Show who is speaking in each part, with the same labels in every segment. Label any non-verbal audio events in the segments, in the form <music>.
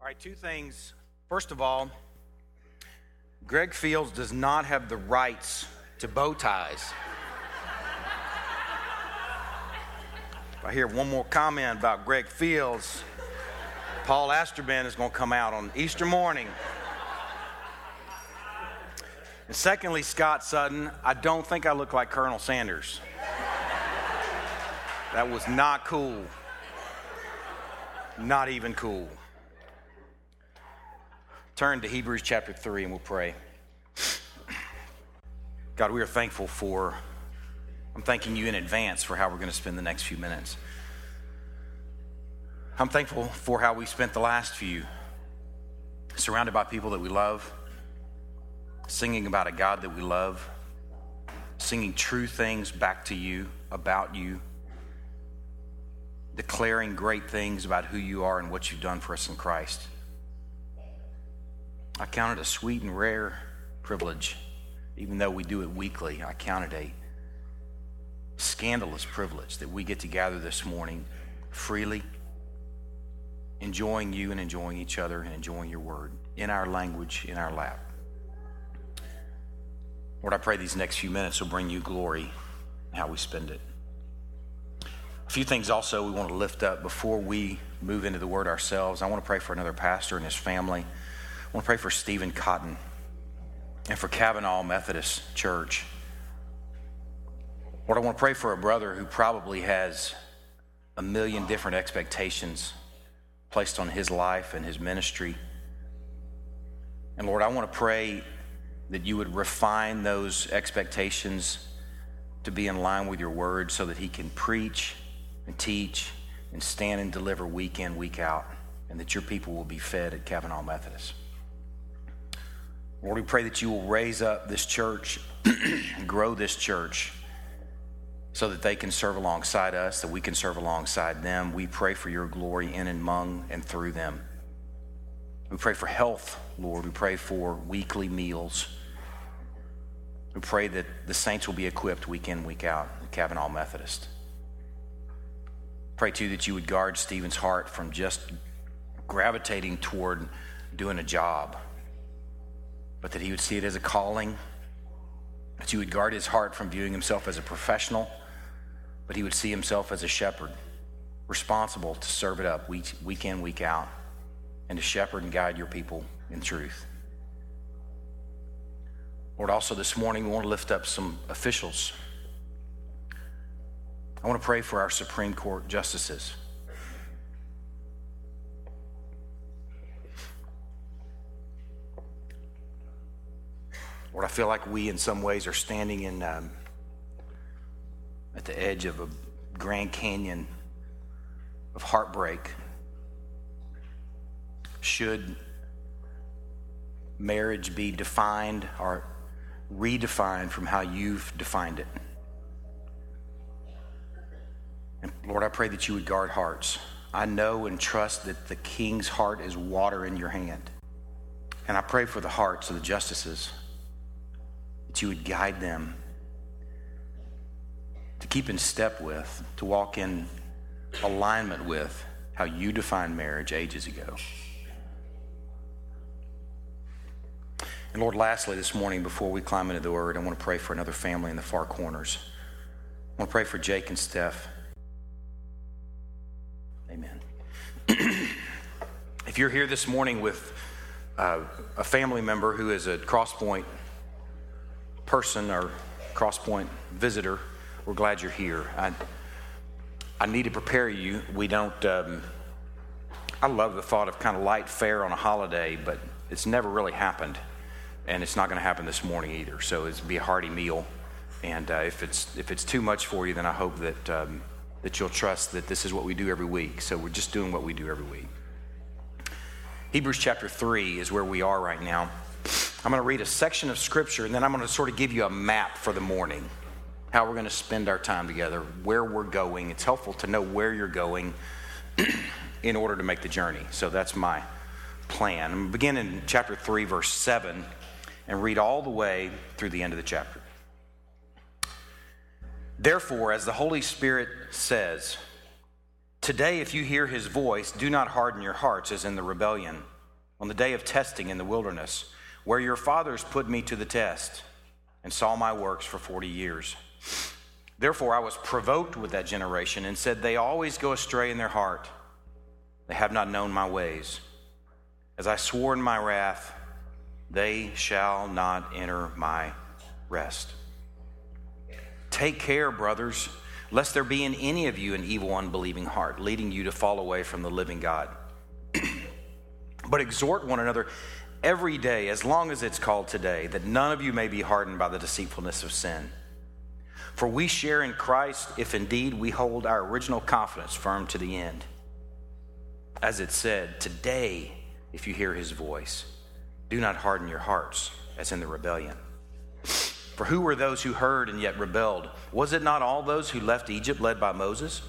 Speaker 1: All right, two things. First of all, Greg Fields does not have the rights to bow ties. if I hear one more comment about Greg Fields, Paul Asterband is going to come out on Easter morning. And secondly, Scott Sutton, I don't think I look like Colonel Sanders. That was not cool. Not even cool. Turn to Hebrews chapter 3 and we'll pray. God, we are thankful for, I'm thanking you in advance for how we're going to spend the next few minutes. I'm thankful for how we spent the last few, surrounded by people that we love, singing about a God that we love, singing true things back to you, about you, declaring great things about who you are and what you've done for us in Christ. I count it a sweet and rare privilege, even though we do it weekly. I count it a scandalous privilege that we get to gather this morning freely, enjoying you and enjoying each other and enjoying your word in our language, in our lap. Lord, I pray these next few minutes will bring you glory how we spend it. A few things also we want to lift up before we move into the word ourselves. I want to pray for another pastor and his family. I want to pray for Stephen Cotton and for Cavanaugh Methodist Church. Lord, I want to pray for a brother who probably has a million different expectations placed on his life and his ministry. And Lord, I want to pray that you would refine those expectations to be in line with your word so that he can preach and teach and stand and deliver week in, week out, and that your people will be fed at Cavanaugh Methodist. Lord, we pray that you will raise up this church, <clears throat> grow this church, so that they can serve alongside us, that we can serve alongside them. We pray for your glory in and among and through them. We pray for health, Lord. We pray for weekly meals. We pray that the saints will be equipped week in, week out at Cavanaugh Methodist. Pray too that you would guard Stephen's heart from just gravitating toward doing a job but that he would see it as a calling, that you would guard his heart from viewing himself as a professional, but he would see himself as a shepherd, responsible to serve it up week, week in, week out, and to shepherd and guide your people in truth. Lord, also this morning, we want to lift up some officials. I want to pray for our Supreme Court justices. Lord, I feel like we, in some ways, are standing in um, at the edge of a Grand Canyon of heartbreak. Should marriage be defined or redefined from how you've defined it? And Lord, I pray that you would guard hearts. I know and trust that the king's heart is water in your hand. And I pray for the hearts of the justices that you would guide them to keep in step with, to walk in alignment with how you defined marriage ages ago. And Lord, lastly, this morning, before we climb into the Word, I want to pray for another family in the far corners. I want to pray for Jake and Steph. Amen. <clears throat> if you're here this morning with uh, a family member who is a Crosspoint person or Crosspoint visitor, we're glad you're here. I, I need to prepare you. We don't, um, I love the thought of kind of light fare on a holiday, but it's never really happened. And it's not going to happen this morning either. So it's be a hearty meal. And uh, if, it's, if it's too much for you, then I hope that, um, that you'll trust that this is what we do every week. So we're just doing what we do every week. Hebrews chapter 3 is where we are right now. I'm going to read a section of scripture and then I'm going to sort of give you a map for the morning, how we're going to spend our time together, where we're going. It's helpful to know where you're going <clears throat> in order to make the journey. So that's my plan. I'm going to begin in chapter 3, verse 7, and read all the way through the end of the chapter. Therefore, as the Holy Spirit says, Today, if you hear his voice, do not harden your hearts as in the rebellion, on the day of testing in the wilderness, where your fathers put me to the test and saw my works for 40 years. Therefore, I was provoked with that generation and said, They always go astray in their heart. They have not known my ways. As I swore in my wrath, they shall not enter my rest. Take care, brothers, lest there be in any of you an evil, unbelieving heart, leading you to fall away from the living God. <clears throat> but exhort one another every day, as long as it's called today, that none of you may be hardened by the deceitfulness of sin. For we share in Christ if indeed we hold our original confidence firm to the end. As it said, today, if you hear his voice, do not harden your hearts as in the rebellion. For who were those who heard and yet rebelled? Was it not all those who left Egypt led by Moses?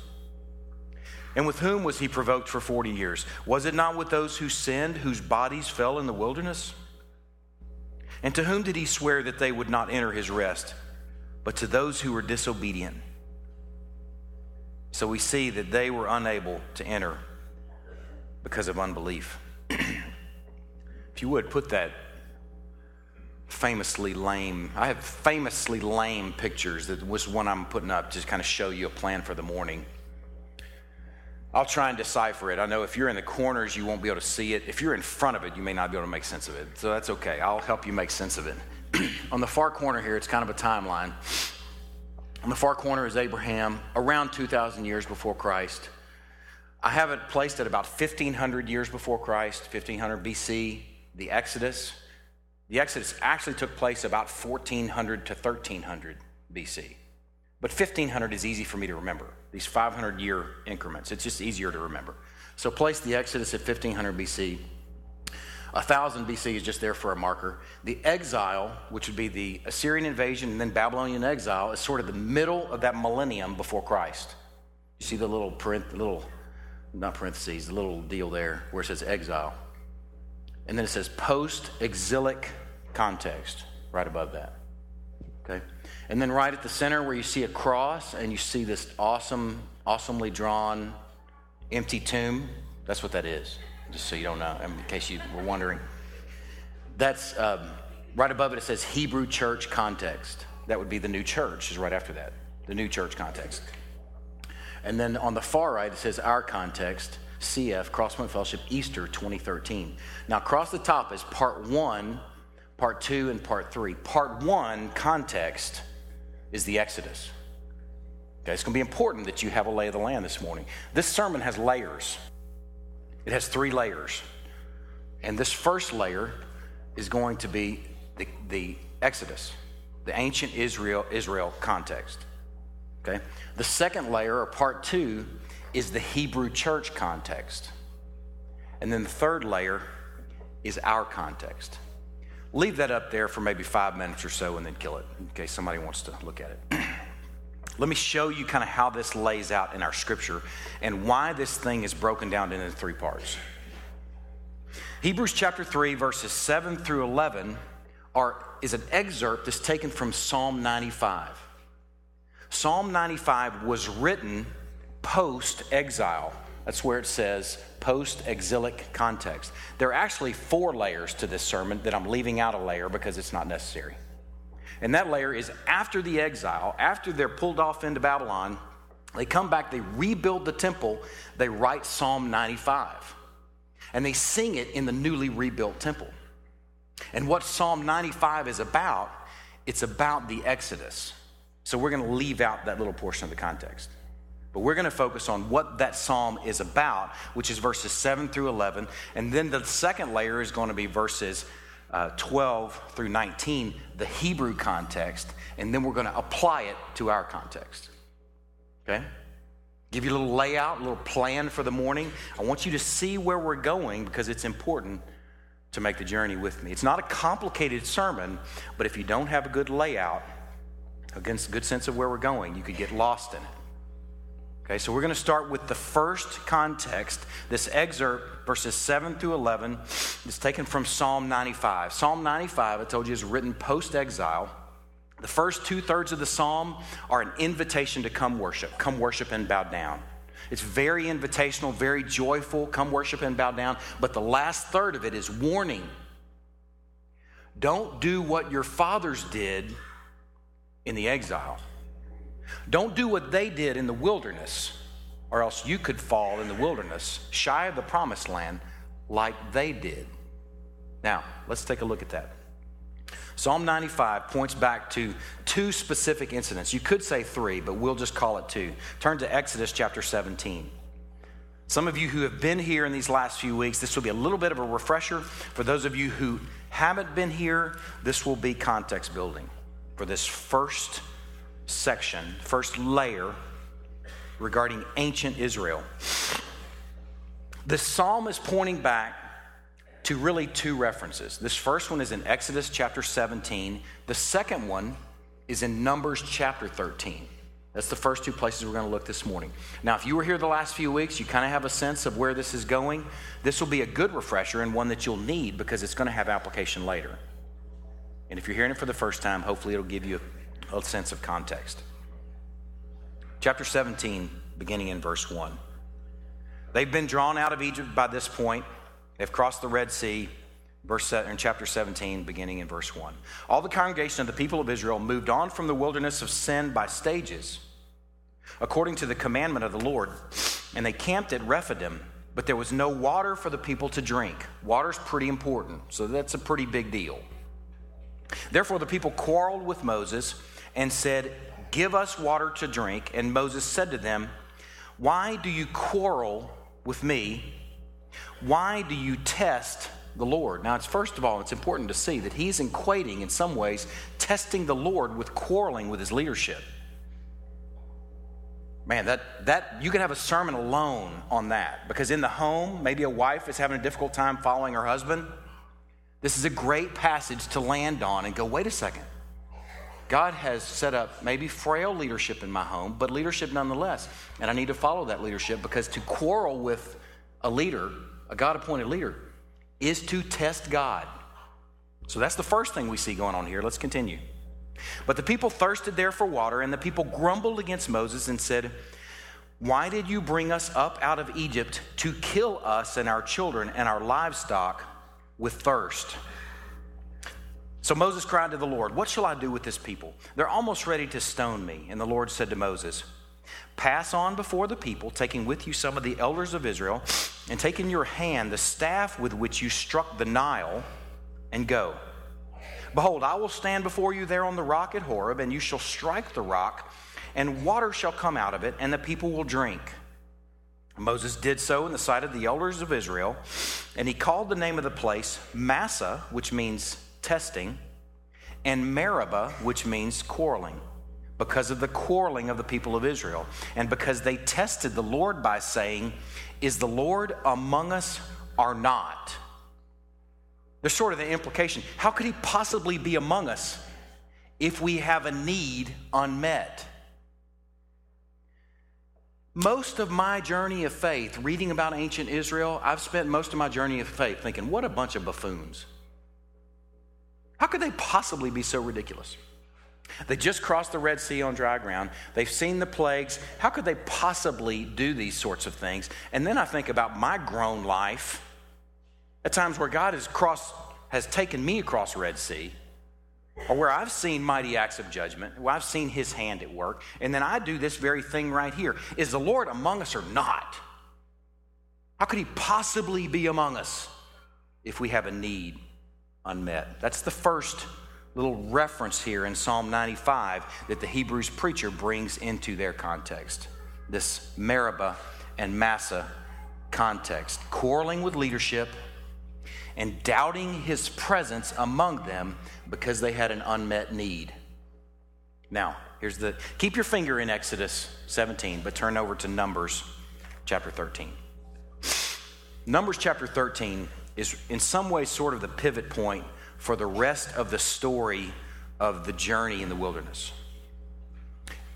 Speaker 1: And with whom was he provoked for 40 years? Was it not with those who sinned, whose bodies fell in the wilderness? And to whom did he swear that they would not enter his rest? But to those who were disobedient. So we see that they were unable to enter because of unbelief. <clears throat> if you would put that famously lame. I have famously lame pictures. That was one I'm putting up to kind of show you a plan for the morning. I'll try and decipher it. I know if you're in the corners, you won't be able to see it. If you're in front of it, you may not be able to make sense of it. So that's okay. I'll help you make sense of it. <clears throat> On the far corner here, it's kind of a timeline. On the far corner is Abraham, around 2,000 years before Christ. I have it placed at about 1,500 years before Christ, 1,500 BC, the Exodus. The Exodus actually took place about 1400 to 1300 BC. But 1500 is easy for me to remember, these 500 year increments. It's just easier to remember. So place the Exodus at 1500 BC. 1000 BC is just there for a marker. The exile, which would be the Assyrian invasion and then Babylonian exile, is sort of the middle of that millennium before Christ. You see the little print, little, not parentheses, the little deal there where it says exile. And then it says post exilic context right above that. Okay? And then right at the center where you see a cross and you see this awesome, awesomely drawn empty tomb, that's what that is. Just so you don't know, in case you were wondering. That's um, right above it, it says Hebrew church context. That would be the new church, is right after that. The new church context. And then on the far right, it says our context, CF, Crosspoint Fellowship, Easter 2013. Now, across the top is part one part two and part three. Part one, context, is the Exodus. Okay, it's going to be important that you have a lay of the land this morning. This sermon has layers, it has three layers. And this first layer is going to be the, the Exodus, the ancient Israel, Israel context. Okay? The second layer, or part two, is the Hebrew church context. And then the third layer is our context. Leave that up there for maybe five minutes or so and then kill it in case somebody wants to look at it. <clears throat> Let me show you kind of how this lays out in our scripture and why this thing is broken down into three parts. Hebrews chapter 3, verses 7 through 11 are, is an excerpt that's taken from Psalm 95. Psalm 95 was written post exile that's where it says post exilic context. There are actually four layers to this sermon that I'm leaving out a layer because it's not necessary. And that layer is after the exile, after they're pulled off into Babylon, they come back, they rebuild the temple, they write Psalm 95. And they sing it in the newly rebuilt temple. And what Psalm 95 is about, it's about the Exodus. So we're going to leave out that little portion of the context. But we're going to focus on what that psalm is about, which is verses 7 through 11. And then the second layer is going to be verses uh, 12 through 19, the Hebrew context. And then we're going to apply it to our context. Okay? Give you a little layout, a little plan for the morning. I want you to see where we're going because it's important to make the journey with me. It's not a complicated sermon, but if you don't have a good layout, a good sense of where we're going, you could get lost in it. Okay, so we're going to start with the first context. This excerpt, verses 7 through 11, is taken from Psalm 95. Psalm 95, I told you, is written post exile. The first two thirds of the psalm are an invitation to come worship, come worship and bow down. It's very invitational, very joyful. Come worship and bow down. But the last third of it is warning. Don't do what your fathers did in the exile. Don't do what they did in the wilderness, or else you could fall in the wilderness, shy of the promised land, like they did. Now, let's take a look at that. Psalm 95 points back to two specific incidents. You could say three, but we'll just call it two. Turn to Exodus chapter 17. Some of you who have been here in these last few weeks, this will be a little bit of a refresher. For those of you who haven't been here, this will be context building for this first section, first layer regarding ancient Israel. The psalm is pointing back to really two references. This first one is in Exodus chapter 17, the second one is in Numbers chapter 13. That's the first two places we're going to look this morning. Now, if you were here the last few weeks, you kind of have a sense of where this is going. This will be a good refresher and one that you'll need because it's going to have application later. And if you're hearing it for the first time, hopefully it'll give you a, sense of context. Chapter 17, beginning in verse 1. They've been drawn out of Egypt by this point. They've crossed the Red Sea, verse in chapter 17, beginning in verse 1. All the congregation of the people of Israel moved on from the wilderness of sin by stages, according to the commandment of the Lord, and they camped at Rephidim, but there was no water for the people to drink. Water's pretty important, so that's a pretty big deal. Therefore, the people quarreled with Moses and said, Give us water to drink. And Moses said to them, Why do you quarrel with me? Why do you test the Lord? Now, it's first of all, it's important to see that he's equating in some ways testing the Lord with quarreling with his leadership. Man, that, that you could have a sermon alone on that because in the home, maybe a wife is having a difficult time following her husband. This is a great passage to land on and go, wait a second. God has set up maybe frail leadership in my home, but leadership nonetheless. And I need to follow that leadership because to quarrel with a leader a God appointed leader, is to test God. So that's the first thing we see going on here. Let's continue. But the people thirsted there for water, and the people grumbled against Moses and said, Why did you bring us up out of Egypt to kill us and our children and our livestock with thirst? So Moses cried to the Lord, What shall I do with this people? They're almost ready to stone me. And the Lord said to Moses, Pass on before the people, taking with you some of the elders of Israel, and take in your hand the staff with which you struck the Nile, and go. Behold, I will stand before you there on the rock at Horeb, and you shall strike the rock, and water shall come out of it, and the people will drink. Moses did so in the sight of the elders of Israel, and he called the name of the place Massah, which means testing, and Meribah, which means quarreling because of the quarreling of the people of Israel, and because they tested the Lord by saying, Is the Lord among us or not? There's sort of the implication how could he possibly be among us if we have a need unmet? Most of my journey of faith, reading about ancient Israel, I've spent most of my journey of faith thinking, what a bunch of buffoons. How could they possibly be so ridiculous? They just crossed the Red Sea on dry ground. They've seen the plagues. How could they possibly do these sorts of things? And then I think about my grown life at times where God has crossed, has taken me across Red Sea, or where I've seen mighty acts of judgment, where I've seen his hand at work, and then I do this very thing right here. Is the Lord among us or not? How could he possibly be among us if we have a need unmet? That's the first little reference here in Psalm 95 that the Hebrews preacher brings into their context. This Meribah and Massah context, quarreling with leadership and doubting his presence among them because they had an unmet need. Now, here's the keep your finger in Exodus 17, but turn over to Numbers chapter 13. Numbers chapter 13 is in some way sort of the pivot point for the rest of the story of the journey in the wilderness.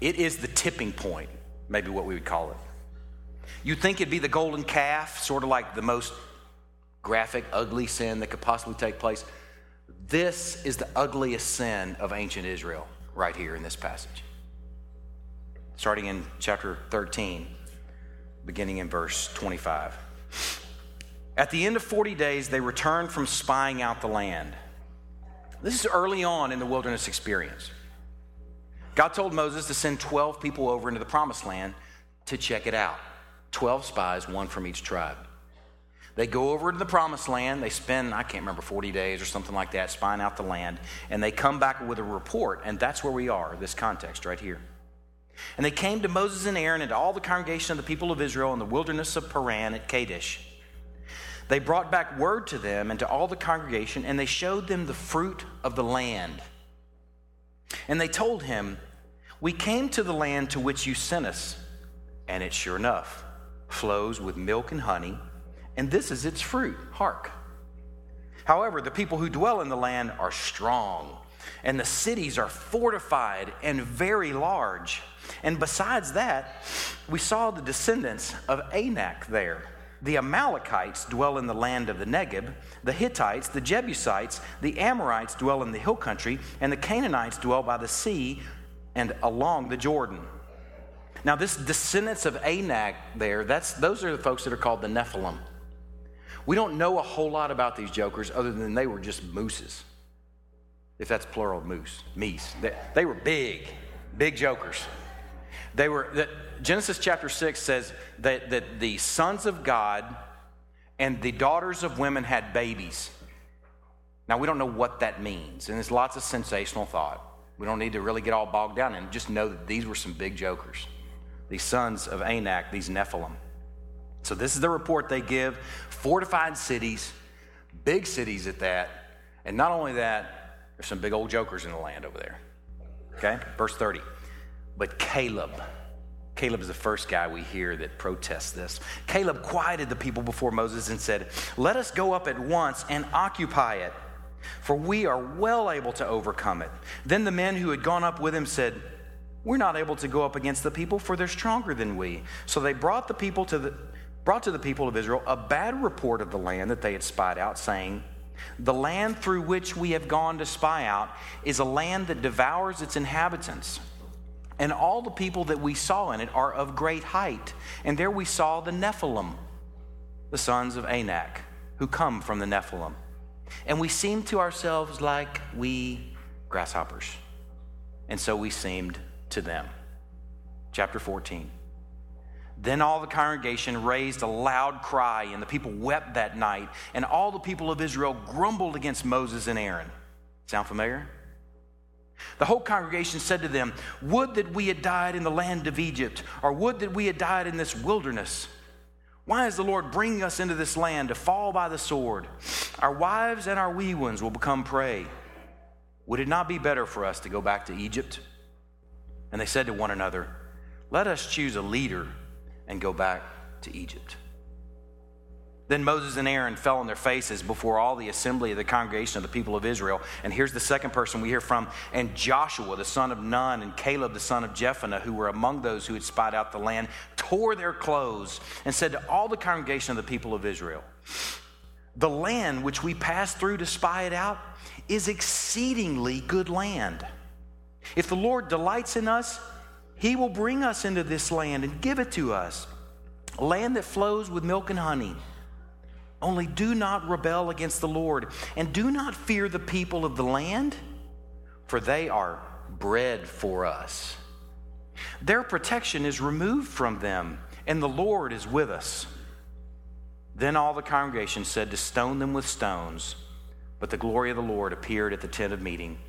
Speaker 1: It is the tipping point, maybe what we would call it. You'd think it'd be the golden calf, sort of like the most graphic, ugly sin that could possibly take place. This is the ugliest sin of ancient Israel right here in this passage. Starting in chapter 13, beginning in verse 25. At the end of 40 days, they returned from spying out the land. This is early on in the wilderness experience. God told Moses to send 12 people over into the promised land to check it out 12 spies, one from each tribe. They go over to the promised land. They spend, I can't remember, 40 days or something like that, spying out the land. And they come back with a report. And that's where we are, this context right here. And they came to Moses and Aaron and to all the congregation of the people of Israel in the wilderness of Paran at Kadesh. They brought back word to them and to all the congregation, and they showed them the fruit of the land. And they told him, We came to the land to which you sent us, and it sure enough flows with milk and honey, and this is its fruit. Hark. However, the people who dwell in the land are strong, and the cities are fortified and very large. And besides that, we saw the descendants of Anak there. The Amalekites dwell in the land of the Negeb, the Hittites, the Jebusites, the Amorites dwell in the hill country, and the Canaanites dwell by the sea and along the Jordan. Now, this descendants of Anak there, that's, those are the folks that are called the Nephilim. We don't know a whole lot about these jokers other than they were just mooses, if that's plural moose, meese. They, they were big, big jokers. They were, that Genesis chapter 6 says that, that the sons of God and the daughters of women had babies. Now, we don't know what that means, and there's lots of sensational thought. We don't need to really get all bogged down and. Just know that these were some big jokers. These sons of Anak, these Nephilim. So, this is the report they give fortified cities, big cities at that. And not only that, there's some big old jokers in the land over there. Okay? Verse 30. But Caleb, Caleb is the first guy we hear that protests this. Caleb quieted the people before Moses and said, Let us go up at once and occupy it, for we are well able to overcome it. Then the men who had gone up with him said, We're not able to go up against the people, for they're stronger than we. So they brought the people to the brought to the people of Israel a bad report of the land that they had spied out, saying, The land through which we have gone to spy out is a land that devours its inhabitants. And all the people that we saw in it are of great height. And there we saw the Nephilim, the sons of Anak, who come from the Nephilim. And we seemed to ourselves like we grasshoppers. And so we seemed to them. Chapter 14. Then all the congregation raised a loud cry, and the people wept that night. And all the people of Israel grumbled against Moses and Aaron. Sound familiar? The whole congregation said to them, Would that we had died in the land of Egypt, or would that we had died in this wilderness. Why is the Lord bringing us into this land to fall by the sword? Our wives and our wee ones will become prey. Would it not be better for us to go back to Egypt? And they said to one another, Let us choose a leader and go back to Egypt. Then Moses and Aaron fell on their faces before all the assembly of the congregation of the people of Israel. And here's the second person we hear from. And Joshua, the son of Nun, and Caleb, the son of Jephunneh, who were among those who had spied out the land, tore their clothes and said to all the congregation of the people of Israel, The land which we passed through to spy it out is exceedingly good land. If the Lord delights in us, he will bring us into this land and give it to us, a land that flows with milk and honey. Only do not rebel against the Lord, and do not fear the people of the land, for they are bread for us. Their protection is removed from them, and the Lord is with us. Then all the congregation said to stone them with stones, but the glory of the Lord appeared at the tent of meeting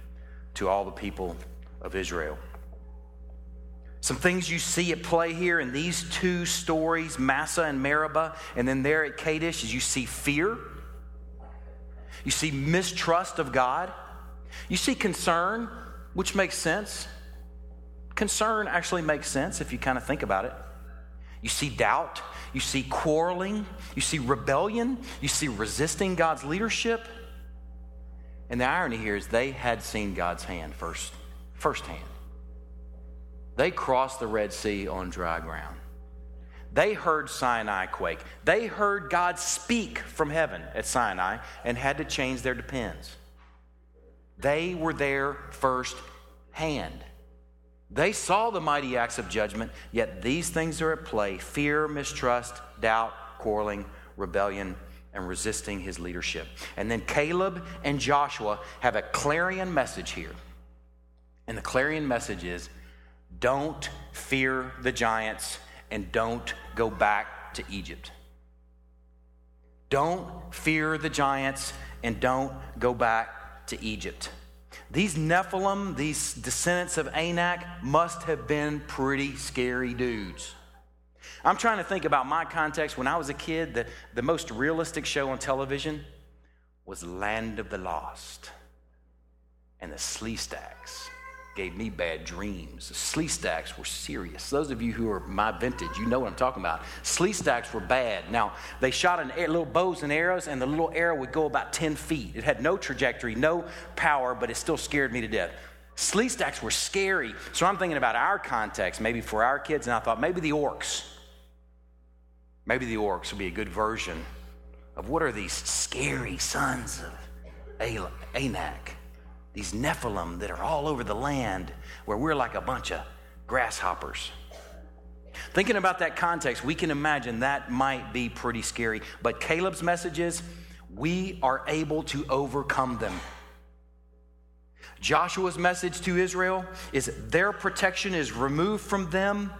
Speaker 1: to all the people of Israel. Some things you see at play here in these two stories, Massah and Meribah, and then there at Kadesh, is you see fear, you see mistrust of God, you see concern, which makes sense. Concern actually makes sense if you kind of think about it. You see doubt, you see quarreling, you see rebellion, you see resisting God's leadership. And the irony here is they had seen God's hand first, firsthand. They crossed the Red Sea on dry ground. They heard Sinai quake. They heard God speak from heaven at Sinai and had to change their depends. They were there first hand. They saw the mighty acts of judgment, yet these things are at play fear, mistrust, doubt, quarreling, rebellion, and resisting his leadership. And then Caleb and Joshua have a clarion message here. And the clarion message is don't fear the giants and don't go back to Egypt. Don't fear the giants and don't go back to Egypt. These Nephilim, these descendants of Anak, must have been pretty scary dudes. I'm trying to think about my context. When I was a kid, the, the most realistic show on television was Land of the Lost and the Sleestaks gave me bad dreams. The Sleestaks were serious. Those of you who are my vintage, you know what I'm talking about. Sleestaks were bad. Now, they shot an little bows and arrows, and the little arrow would go about 10 feet. It had no trajectory, no power, but it still scared me to death. Sleestaks were scary. So I'm thinking about our context, maybe for our kids, and I thought maybe the orcs. Maybe the orcs would be a good version of what are these scary sons of Anak these Nephilim that are all over the land where we're like a bunch of grasshoppers. Thinking about that context, we can imagine that might be pretty scary. But Caleb's message is we are able to overcome them. Joshua's message to Israel is their protection is removed from them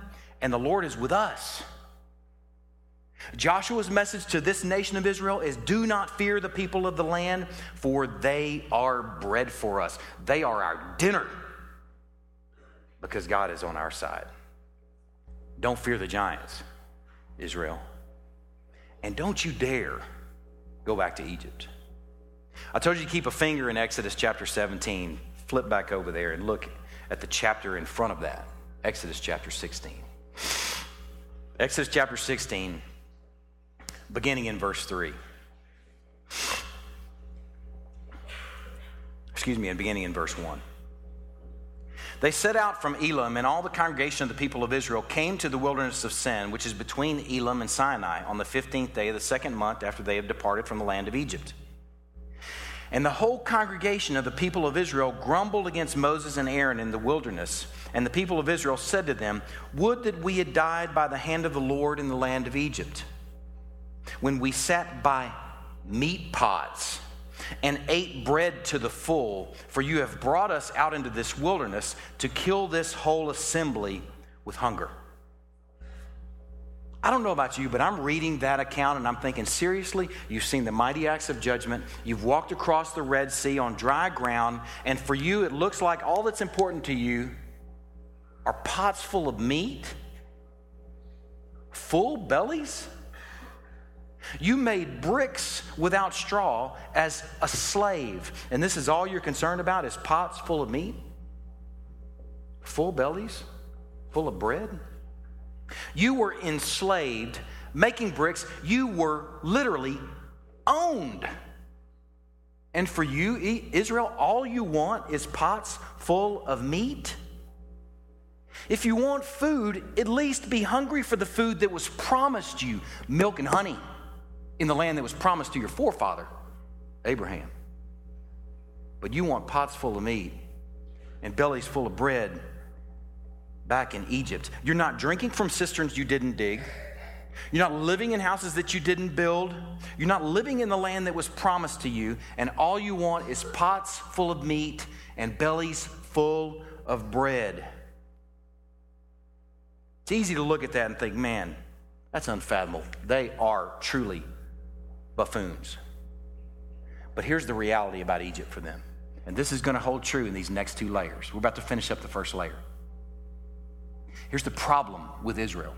Speaker 1: and the Lord is with us. Joshua's message to this nation of Israel is do not fear the people of the land, for they are bread for us. They are our dinner because God is on our side. Don't fear the giants, Israel. And don't you dare go back to Egypt. I told you to keep a finger in Exodus chapter 17. Flip back over there and look at the chapter in front of that Exodus chapter 16. Exodus chapter 16 beginning in verse 3. Excuse me, and beginning in verse 1. They set out from Elim, and all the congregation of the people of Israel came to the wilderness of Sin, which is between Elim and Sinai, on the 15th day of the second month after they had departed from the land of Egypt. And the whole congregation of the people of Israel grumbled against Moses and Aaron in the wilderness. And the people of Israel said to them, Would that we had died by the hand of the Lord in the land of Egypt when we sat by meat pots and ate bread to the full, for you have brought us out into this wilderness to kill this whole assembly with hunger. I don't know about you, but I'm reading that account and I'm thinking, seriously, you've seen the mighty acts of judgment. You've walked across the Red Sea on dry ground, and for you, it looks like all that's important to you are pots full of meat, full bellies. You made bricks without straw as a slave. And this is all you're concerned about is pots full of meat? Full bellies? Full of bread? You were enslaved, making bricks. You were literally owned. And for you, Israel, all you want is pots full of meat? If you want food, at least be hungry for the food that was promised you milk and honey in the land that was promised to your forefather, Abraham. But you want pots full of meat and bellies full of bread back in Egypt. You're not drinking from cisterns you didn't dig. You're not living in houses that you didn't build. You're not living in the land that was promised to you. And all you want is pots full of meat and bellies full of bread. It's easy to look at that and think, man, that's unfathomable. They are truly buffoons. But here's the reality about Egypt for them. And this is going to hold true in these next two layers. We're about to finish up the first layer. Here's the problem with Israel.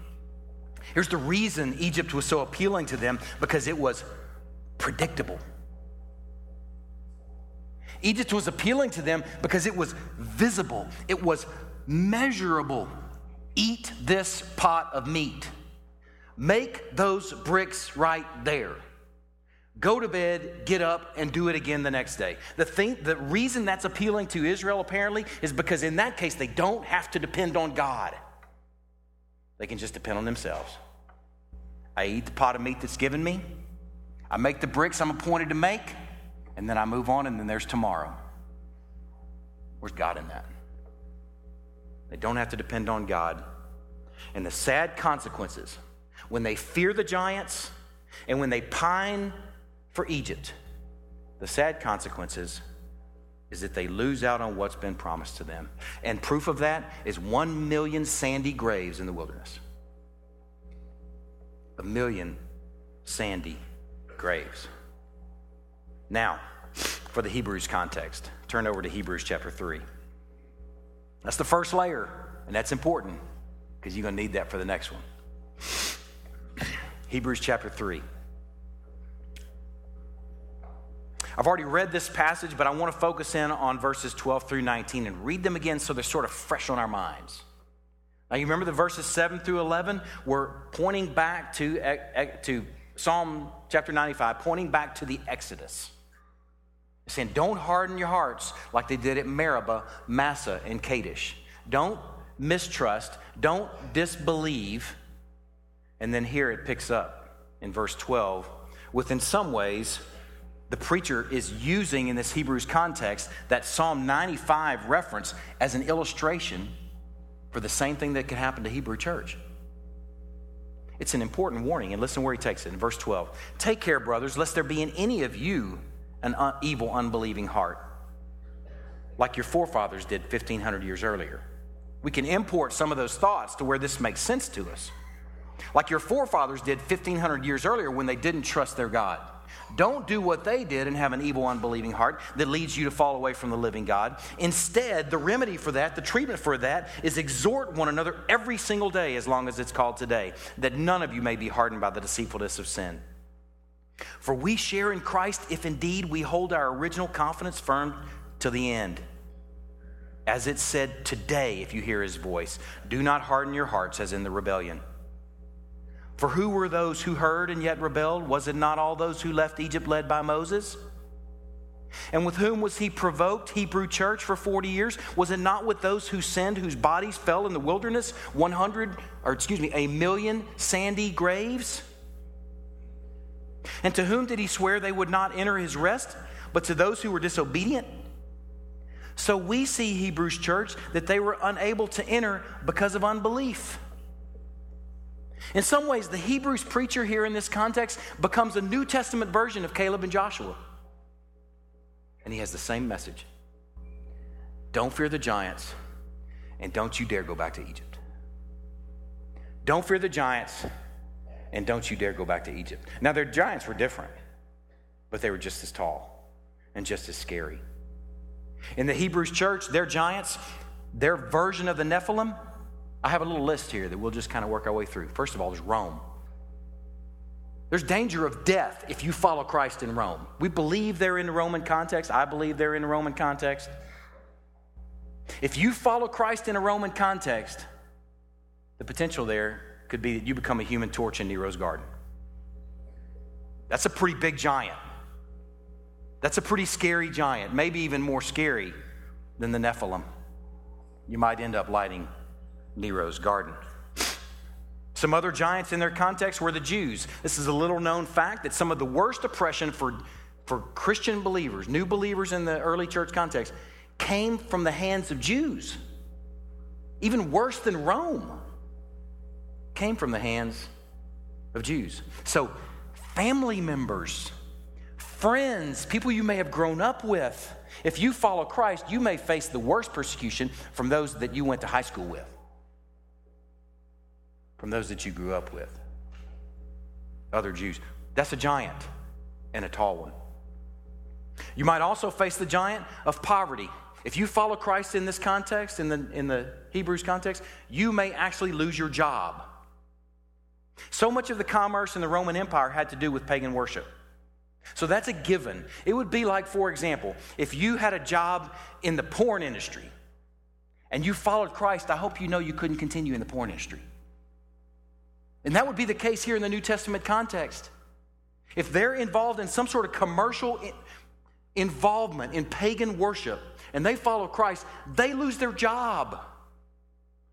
Speaker 1: Here's the reason Egypt was so appealing to them because it was predictable. Egypt was appealing to them because it was visible, it was measurable. Eat this pot of meat. Make those bricks right there go to bed, get up, and do it again the next day. The, thing, the reason that's appealing to Israel, apparently, is because in that case, they don't have to depend on God. They can just depend on themselves. I eat the pot of meat that's given me, I make the bricks I'm appointed to make, and then I move on, and then there's tomorrow. Where's God in that? They don't have to depend on God. And the sad consequences when they fear the giants and when they pine for Egypt, the sad consequences is that they lose out on what's been promised to them. And proof of that is one million sandy graves in the wilderness. A million sandy graves. Now, for the Hebrews context, turn over to Hebrews chapter 3. That's the first layer, and that's important because you're going to need that for the next one. Hebrews chapter 3. I've already read this passage, but I want to focus in on verses 12 through 19 and read them again so they're sort of fresh on our minds. Now, you remember the verses 7 through 11 were pointing back to, to Psalm chapter 95, pointing back to the Exodus. Saying, don't harden your hearts like they did at Meribah, Massah, and Kadesh. Don't mistrust, don't disbelieve. And then here it picks up in verse 12 with, in some ways, the preacher is using in this Hebrews context that Psalm 95 reference as an illustration for the same thing that could happen to Hebrew church. It's an important warning, and listen where he takes it in verse 12. Take care, brothers, lest there be in any of you an un- evil, unbelieving heart, like your forefathers did 1,500 years earlier. We can import some of those thoughts to where this makes sense to us. Like your forefathers did 1,500 years earlier when they didn't trust their God. Don't do what they did and have an evil, unbelieving heart that leads you to fall away from the living God. Instead, the remedy for that, the treatment for that, is exhort one another every single day, as long as it's called today, that none of you may be hardened by the deceitfulness of sin. For we share in Christ if indeed we hold our original confidence firm to the end. As it said today, if you hear his voice, do not harden your hearts as in the rebellion. For who were those who heard and yet rebelled? Was it not all those who left Egypt led by Moses? And with whom was he provoked, Hebrew church, for 40 years? Was it not with those who sinned, whose bodies fell in the wilderness, 100, or excuse me, a million sandy graves? And to whom did he swear they would not enter his rest, but to those who were disobedient? So we see, Hebrews church, that they were unable to enter because of unbelief. In some ways, the Hebrews preacher here in this context becomes a New Testament version of Caleb and Joshua. And he has the same message Don't fear the giants, and don't you dare go back to Egypt. Don't fear the giants, and don't you dare go back to Egypt. Now, their giants were different, but they were just as tall and just as scary. In the Hebrews church, their giants, their version of the Nephilim, I have a little list here that we'll just kind of work our way through. First of all, there's Rome. There's danger of death if you follow Christ in Rome. We believe they're in the Roman context. I believe they're in the Roman context. If you follow Christ in a Roman context, the potential there could be that you become a human torch in Nero's garden. That's a pretty big giant. That's a pretty scary giant, maybe even more scary than the Nephilim. You might end up lighting Nero's garden. Some other giants in their context were the Jews. This is a little known fact that some of the worst oppression for, for Christian believers, new believers in the early church context, came from the hands of Jews. Even worse than Rome, came from the hands of Jews. So, family members, friends, people you may have grown up with, if you follow Christ, you may face the worst persecution from those that you went to high school with from those that you grew up with. Other Jews. That's a giant and a tall one. You might also face the giant of poverty. If you follow Christ in this context, in the, in the Hebrews context, you may actually lose your job. So much of the commerce in the Roman Empire had to do with pagan worship. So that's a given. It would be like, for example, if you had a job in the porn industry and you followed Christ, I hope you know you couldn't continue in the porn industry. And that would be the case here in the New Testament context. If they're involved in some sort of commercial involvement in pagan worship and they follow Christ, they lose their job.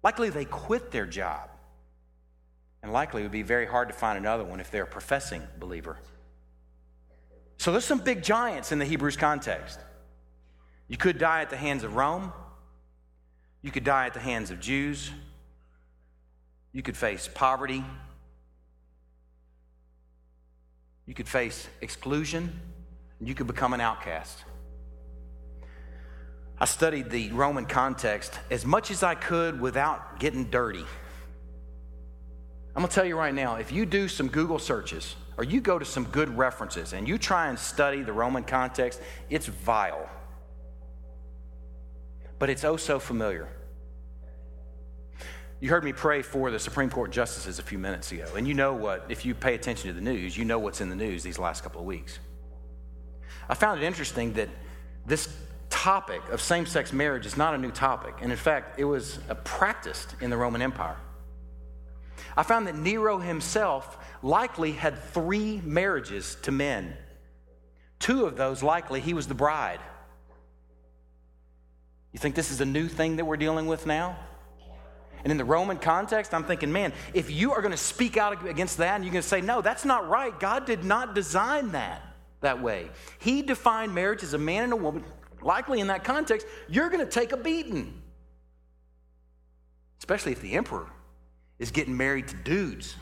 Speaker 1: Likely they quit their job. And likely it would be very hard to find another one if they're a professing believer. So there's some big giants in the Hebrews context. You could die at the hands of Rome. You could die at the hands of Jews. You could face poverty. You could face exclusion. And you could become an outcast. I studied the Roman context as much as I could without getting dirty. I'm going to tell you right now if you do some Google searches or you go to some good references and you try and study the Roman context, it's vile. But it's oh so familiar. You heard me pray for the Supreme Court justices a few minutes ago, and you know what, if you pay attention to the news, you know what's in the news these last couple of weeks. I found it interesting that this topic of same sex marriage is not a new topic, and in fact, it was practiced in the Roman Empire. I found that Nero himself likely had three marriages to men. Two of those, likely, he was the bride. You think this is a new thing that we're dealing with now? And in the Roman context, I'm thinking, man, if you are going to speak out against that and you're going to say, no, that's not right, God did not design that that way. He defined marriage as a man and a woman. Likely in that context, you're going to take a beating. Especially if the emperor is getting married to dudes.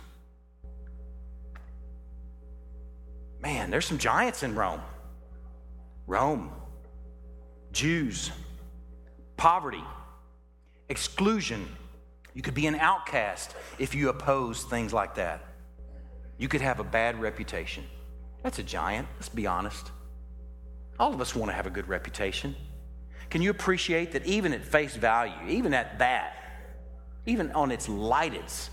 Speaker 1: Man, there's some giants in Rome. Rome, Jews, poverty, exclusion. You could be an outcast if you oppose things like that. You could have a bad reputation. That's a giant, let's be honest. All of us want to have a good reputation. Can you appreciate that even at face value, even at that, even on its lightest,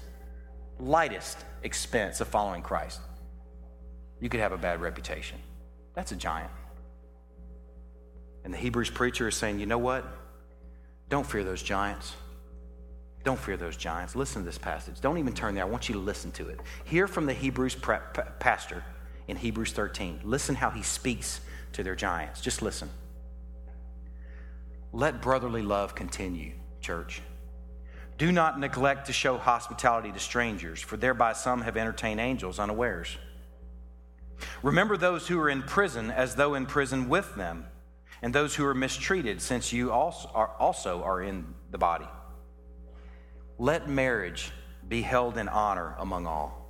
Speaker 1: lightest expense of following Christ, you could have a bad reputation. That's a giant. And the Hebrews preacher is saying, you know what? Don't fear those giants. Don't fear those giants. Listen to this passage. Don't even turn there. I want you to listen to it. Hear from the Hebrews pastor in Hebrews 13. Listen how he speaks to their giants. Just listen. Let brotherly love continue, church. Do not neglect to show hospitality to strangers, for thereby some have entertained angels unawares. Remember those who are in prison as though in prison with them, and those who are mistreated, since you also are, also are in the body. Let marriage be held in honor among all.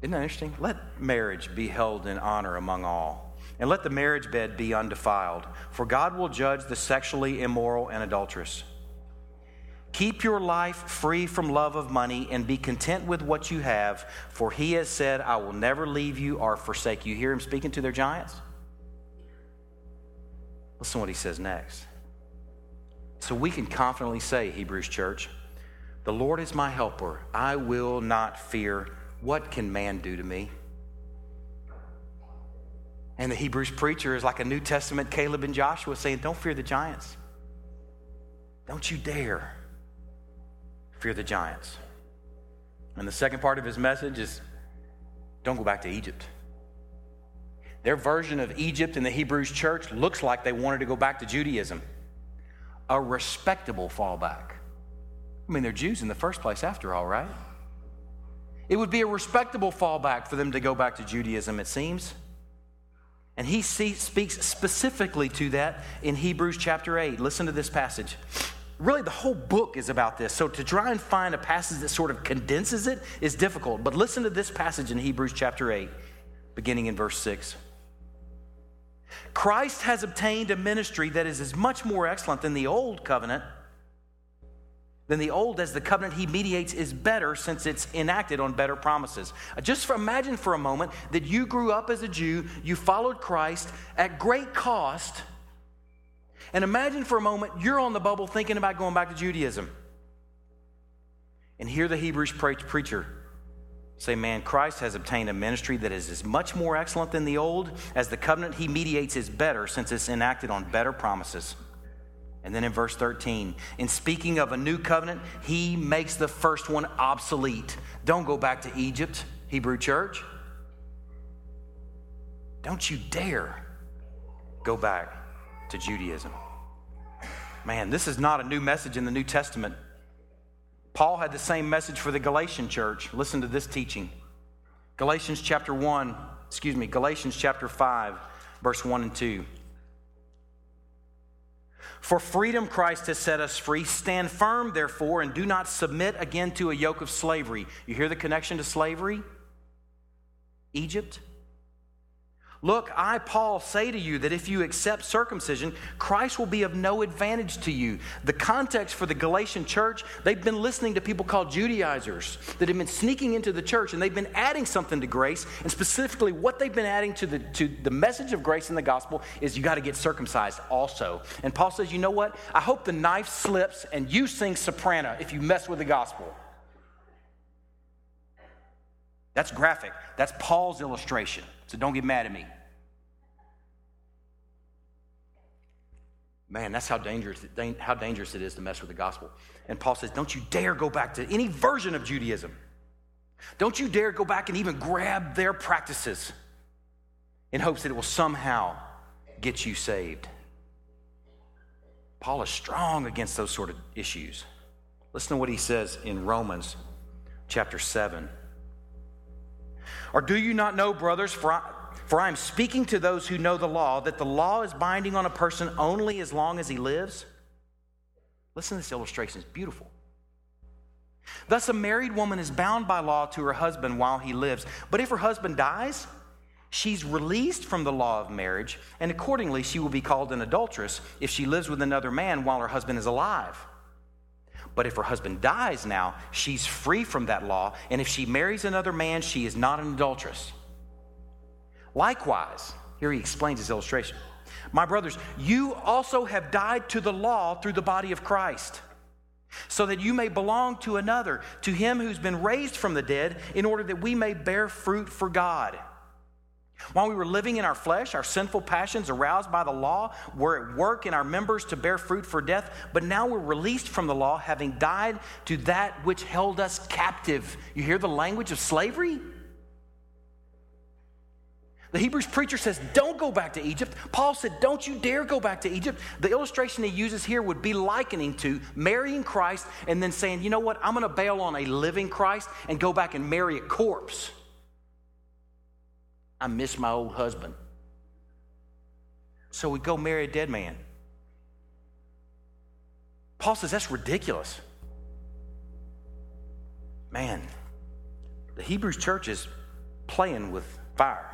Speaker 1: Isn't that interesting? Let marriage be held in honor among all. And let the marriage bed be undefiled, for God will judge the sexually immoral and adulterous. Keep your life free from love of money and be content with what you have, for he has said, I will never leave you or forsake you. Hear him speaking to their giants? Listen to what he says next. So we can confidently say, Hebrews church, the Lord is my helper. I will not fear. What can man do to me? And the Hebrews preacher is like a New Testament Caleb and Joshua saying, Don't fear the giants. Don't you dare fear the giants. And the second part of his message is don't go back to Egypt. Their version of Egypt in the Hebrews church looks like they wanted to go back to Judaism, a respectable fallback. I mean, they're Jews in the first place, after all, right? It would be a respectable fallback for them to go back to Judaism, it seems. And he speaks specifically to that in Hebrews chapter 8. Listen to this passage really the whole book is about this. So to try and find a passage that sort of condenses it is difficult. But listen to this passage in Hebrews chapter 8, beginning in verse 6. Christ has obtained a ministry that is as much more excellent than the old covenant. Than the old, as the covenant he mediates is better since it's enacted on better promises. Uh, just for, imagine for a moment that you grew up as a Jew, you followed Christ at great cost, and imagine for a moment you're on the bubble thinking about going back to Judaism. And hear the Hebrews preacher say, Man, Christ has obtained a ministry that is as much more excellent than the old as the covenant he mediates is better since it's enacted on better promises. And then in verse 13, in speaking of a new covenant, he makes the first one obsolete. Don't go back to Egypt, Hebrew church. Don't you dare go back to Judaism. Man, this is not a new message in the New Testament. Paul had the same message for the Galatian church. Listen to this teaching. Galatians chapter 1, excuse me, Galatians chapter 5, verse 1 and 2. For freedom Christ has set us free. Stand firm, therefore, and do not submit again to a yoke of slavery. You hear the connection to slavery? Egypt? Look, I, Paul, say to you that if you accept circumcision, Christ will be of no advantage to you. The context for the Galatian church, they've been listening to people called Judaizers that have been sneaking into the church and they've been adding something to grace. And specifically, what they've been adding to the, to the message of grace in the gospel is you got to get circumcised also. And Paul says, you know what? I hope the knife slips and you sing soprano if you mess with the gospel. That's graphic. That's Paul's illustration. So don't get mad at me. Man, that's how dangerous, how dangerous it is to mess with the gospel. And Paul says, Don't you dare go back to any version of Judaism. Don't you dare go back and even grab their practices in hopes that it will somehow get you saved. Paul is strong against those sort of issues. Listen to what he says in Romans chapter 7. Or do you not know, brothers, for I, for I am speaking to those who know the law, that the law is binding on a person only as long as he lives? Listen to this illustration, it's beautiful. Thus, a married woman is bound by law to her husband while he lives. But if her husband dies, she's released from the law of marriage, and accordingly, she will be called an adulteress if she lives with another man while her husband is alive. But if her husband dies now, she's free from that law. And if she marries another man, she is not an adulteress. Likewise, here he explains his illustration. My brothers, you also have died to the law through the body of Christ, so that you may belong to another, to him who's been raised from the dead, in order that we may bear fruit for God. While we were living in our flesh, our sinful passions aroused by the law were at work in our members to bear fruit for death, but now we're released from the law, having died to that which held us captive. You hear the language of slavery? The Hebrews preacher says, Don't go back to Egypt. Paul said, Don't you dare go back to Egypt. The illustration he uses here would be likening to marrying Christ and then saying, You know what? I'm going to bail on a living Christ and go back and marry a corpse. I miss my old husband. So we go marry a dead man. Paul says that's ridiculous. Man, the Hebrews church is playing with fire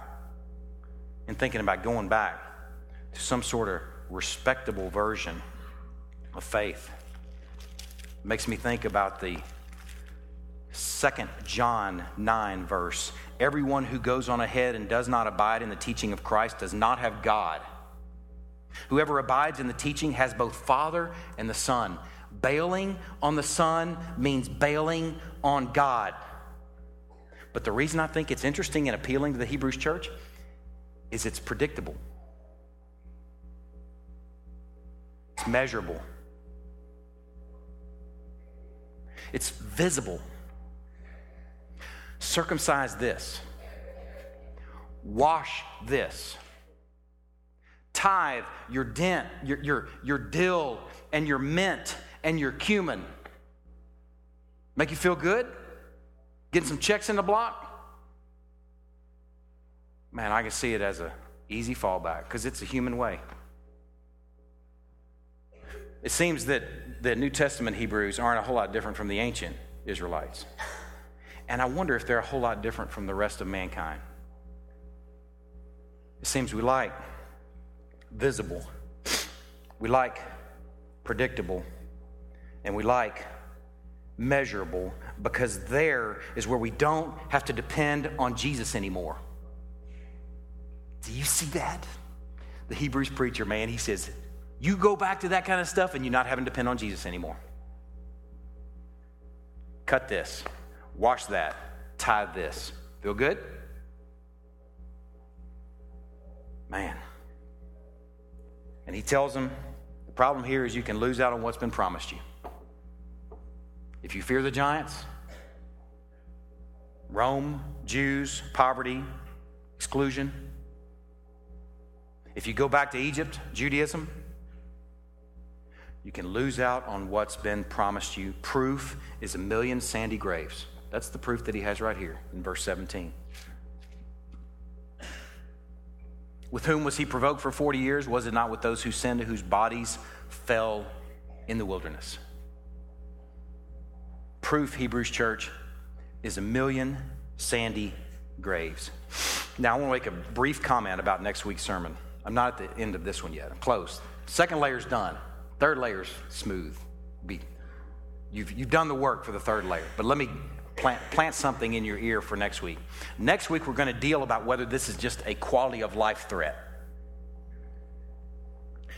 Speaker 1: and thinking about going back to some sort of respectable version of faith. It makes me think about the Second John 9 verse. Everyone who goes on ahead and does not abide in the teaching of Christ does not have God. Whoever abides in the teaching has both Father and the Son. Bailing on the Son means bailing on God. But the reason I think it's interesting and appealing to the Hebrews church is it's predictable. It's measurable. It's visible circumcise this, wash this, tithe your dent, your, your, your dill, and your mint, and your cumin. Make you feel good? Getting some checks in the block? Man, I can see it as a easy fallback because it's a human way. It seems that the New Testament Hebrews aren't a whole lot different from the ancient Israelites. And I wonder if they're a whole lot different from the rest of mankind. It seems we like visible, we like predictable, and we like measurable because there is where we don't have to depend on Jesus anymore. Do you see that? The Hebrews preacher, man, he says, You go back to that kind of stuff and you're not having to depend on Jesus anymore. Cut this. Wash that. Tithe this. Feel good? Man. And he tells them the problem here is you can lose out on what's been promised you. If you fear the giants, Rome, Jews, poverty, exclusion. If you go back to Egypt, Judaism, you can lose out on what's been promised you. Proof is a million sandy graves. That's the proof that he has right here in verse 17. With whom was he provoked for 40 years? Was it not with those who sinned, whose bodies fell in the wilderness? Proof, Hebrews church, is a million sandy graves. Now, I want to make a brief comment about next week's sermon. I'm not at the end of this one yet. I'm close. Second layer's done. Third layer's smooth. You've, you've done the work for the third layer. But let me plant, plant something in your ear for next week. Next week, we're going to deal about whether this is just a quality of life threat.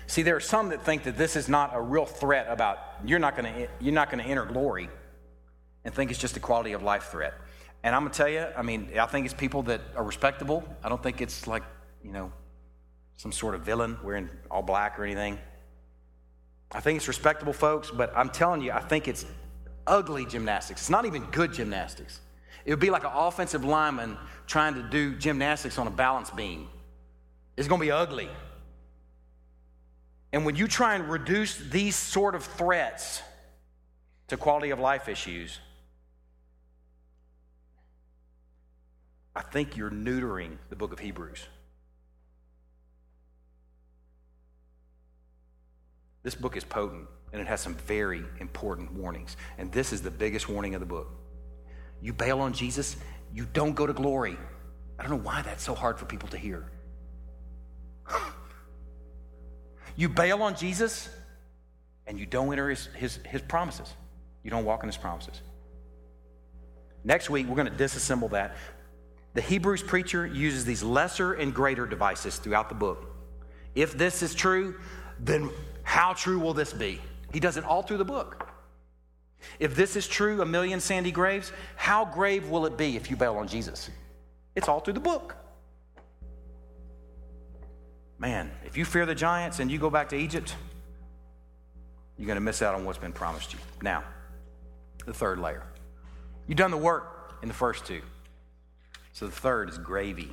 Speaker 1: See, there are some that think that this is not a real threat about you're not going to you're not going to enter glory and think it's just a quality of life threat. And I'm going to tell you, I mean, I think it's people that are respectable. I don't think it's like, you know, some sort of villain wearing all black or anything. I think it's respectable folks, but I'm telling you, I think it's ugly gymnastics. It's not even good gymnastics. It would be like an offensive lineman trying to do gymnastics on a balance beam. It's going to be ugly. And when you try and reduce these sort of threats to quality of life issues, I think you're neutering the book of Hebrews. This book is potent and it has some very important warnings. And this is the biggest warning of the book. You bail on Jesus, you don't go to glory. I don't know why that's so hard for people to hear. <laughs> you bail on Jesus and you don't enter his, his, his promises. You don't walk in his promises. Next week, we're going to disassemble that. The Hebrews preacher uses these lesser and greater devices throughout the book. If this is true, then how true will this be? He does it all through the book. If this is true, a million sandy graves, how grave will it be if you bail on Jesus? It's all through the book. Man, if you fear the giants and you go back to Egypt, you're going to miss out on what's been promised you. Now, the third layer. You've done the work in the first two. So the third is gravy.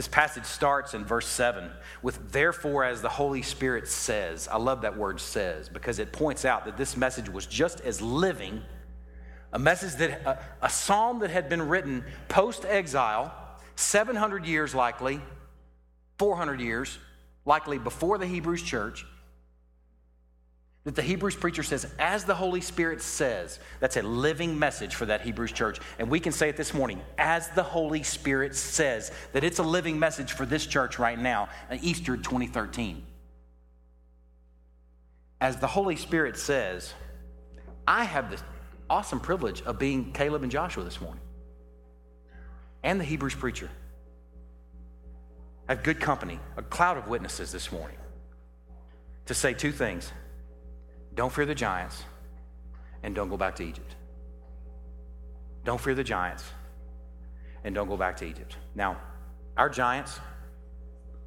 Speaker 1: This passage starts in verse 7 with, therefore, as the Holy Spirit says. I love that word says because it points out that this message was just as living, a message that, a, a psalm that had been written post exile, 700 years likely, 400 years, likely before the Hebrews church that the Hebrews preacher says, as the Holy Spirit says, that's a living message for that Hebrews church. And we can say it this morning, as the Holy Spirit says, that it's a living message for this church right now, Easter 2013. As the Holy Spirit says, I have the awesome privilege of being Caleb and Joshua this morning, and the Hebrews preacher. I have good company, a cloud of witnesses this morning to say two things. Don't fear the giants and don't go back to Egypt. Don't fear the giants and don't go back to Egypt. Now, our giants,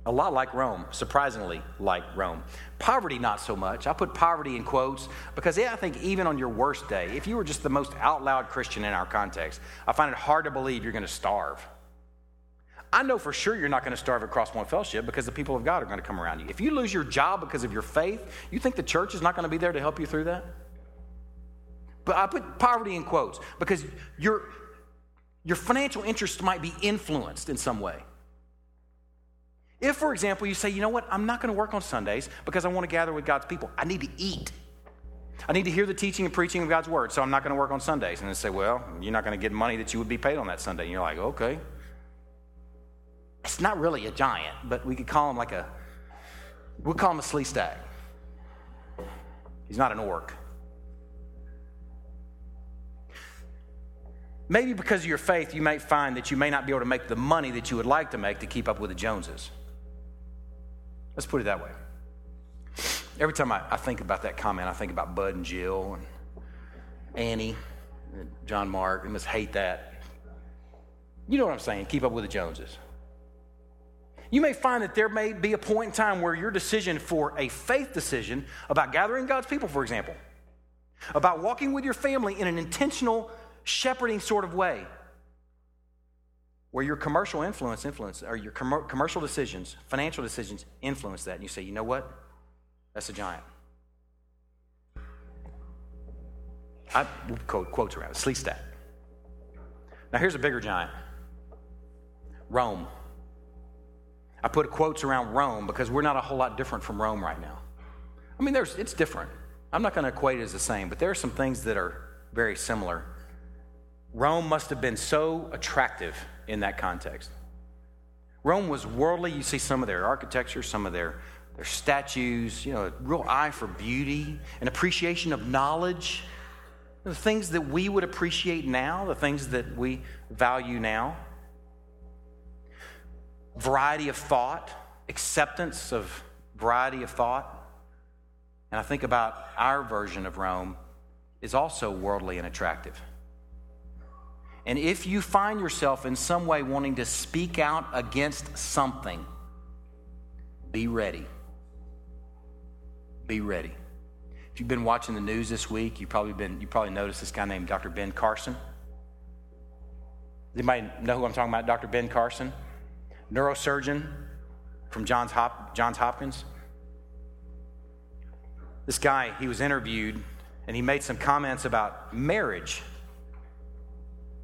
Speaker 1: a lot like Rome, surprisingly like Rome. Poverty, not so much. I put poverty in quotes because yeah, I think even on your worst day, if you were just the most out loud Christian in our context, I find it hard to believe you're going to starve. I know for sure you're not going to starve at Crosspoint Fellowship because the people of God are going to come around you. If you lose your job because of your faith, you think the church is not going to be there to help you through that? But I put poverty in quotes because your, your financial interest might be influenced in some way. If, for example, you say, you know what, I'm not going to work on Sundays because I want to gather with God's people, I need to eat. I need to hear the teaching and preaching of God's word, so I'm not going to work on Sundays. And they say, well, you're not going to get money that you would be paid on that Sunday. And you're like, okay, it's not really a giant, but we could call him like a, we'll call him a Sleestak. He's not an orc. Maybe because of your faith, you may find that you may not be able to make the money that you would like to make to keep up with the Joneses. Let's put it that way. Every time I, I think about that comment, I think about Bud and Jill and Annie and John Mark. They must hate that. You know what I'm saying? Keep up with the Joneses. You may find that there may be a point in time where your decision for a faith decision about gathering God's people, for example, about walking with your family in an intentional shepherding sort of way, where your commercial influence influence or your com- commercial decisions, financial decisions influence that, and you say, you know what, that's a giant. I quote quotes around it, Sleestak. Now here's a bigger giant. Rome. I put quotes around Rome because we're not a whole lot different from Rome right now. I mean, there's, it's different. I'm not going to equate it as the same, but there are some things that are very similar. Rome must have been so attractive in that context. Rome was worldly. You see some of their architecture, some of their, their statues, you know, a real eye for beauty, an appreciation of knowledge, the things that we would appreciate now, the things that we value now. Variety of thought, acceptance of variety of thought. And I think about our version of Rome is also worldly and attractive. And if you find yourself in some way wanting to speak out against something, be ready. Be ready. If you've been watching the news this week, you've probably been you probably noticed this guy named Dr. Ben Carson. Does anybody know who I'm talking about? Dr. Ben Carson, neurosurgeon from Johns, Hop, Johns Hopkins. This guy, he was interviewed and he made some comments about marriage.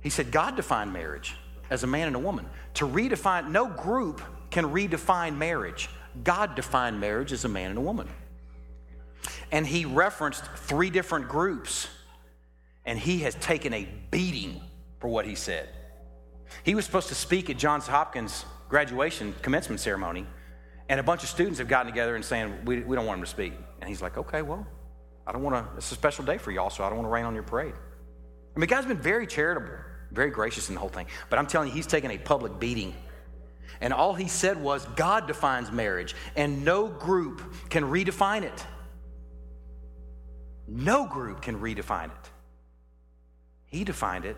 Speaker 1: He said, God defined marriage as a man and a woman. To redefine, no group can redefine marriage. God defined marriage as a man and a woman. And he referenced three different groups, and he has taken a beating for what he said. He was supposed to speak at Johns Hopkins graduation commencement ceremony, and a bunch of students have gotten together and saying, We, we don't want him to speak. And he's like, Okay, well, I don't want to, it's a special day for y'all, so I don't want to rain on your parade. I mean, guy's been very charitable, very gracious in the whole thing, but I'm telling you, he's taken a public beating. And all he said was, God defines marriage, and no group can redefine it. No group can redefine it. He defined it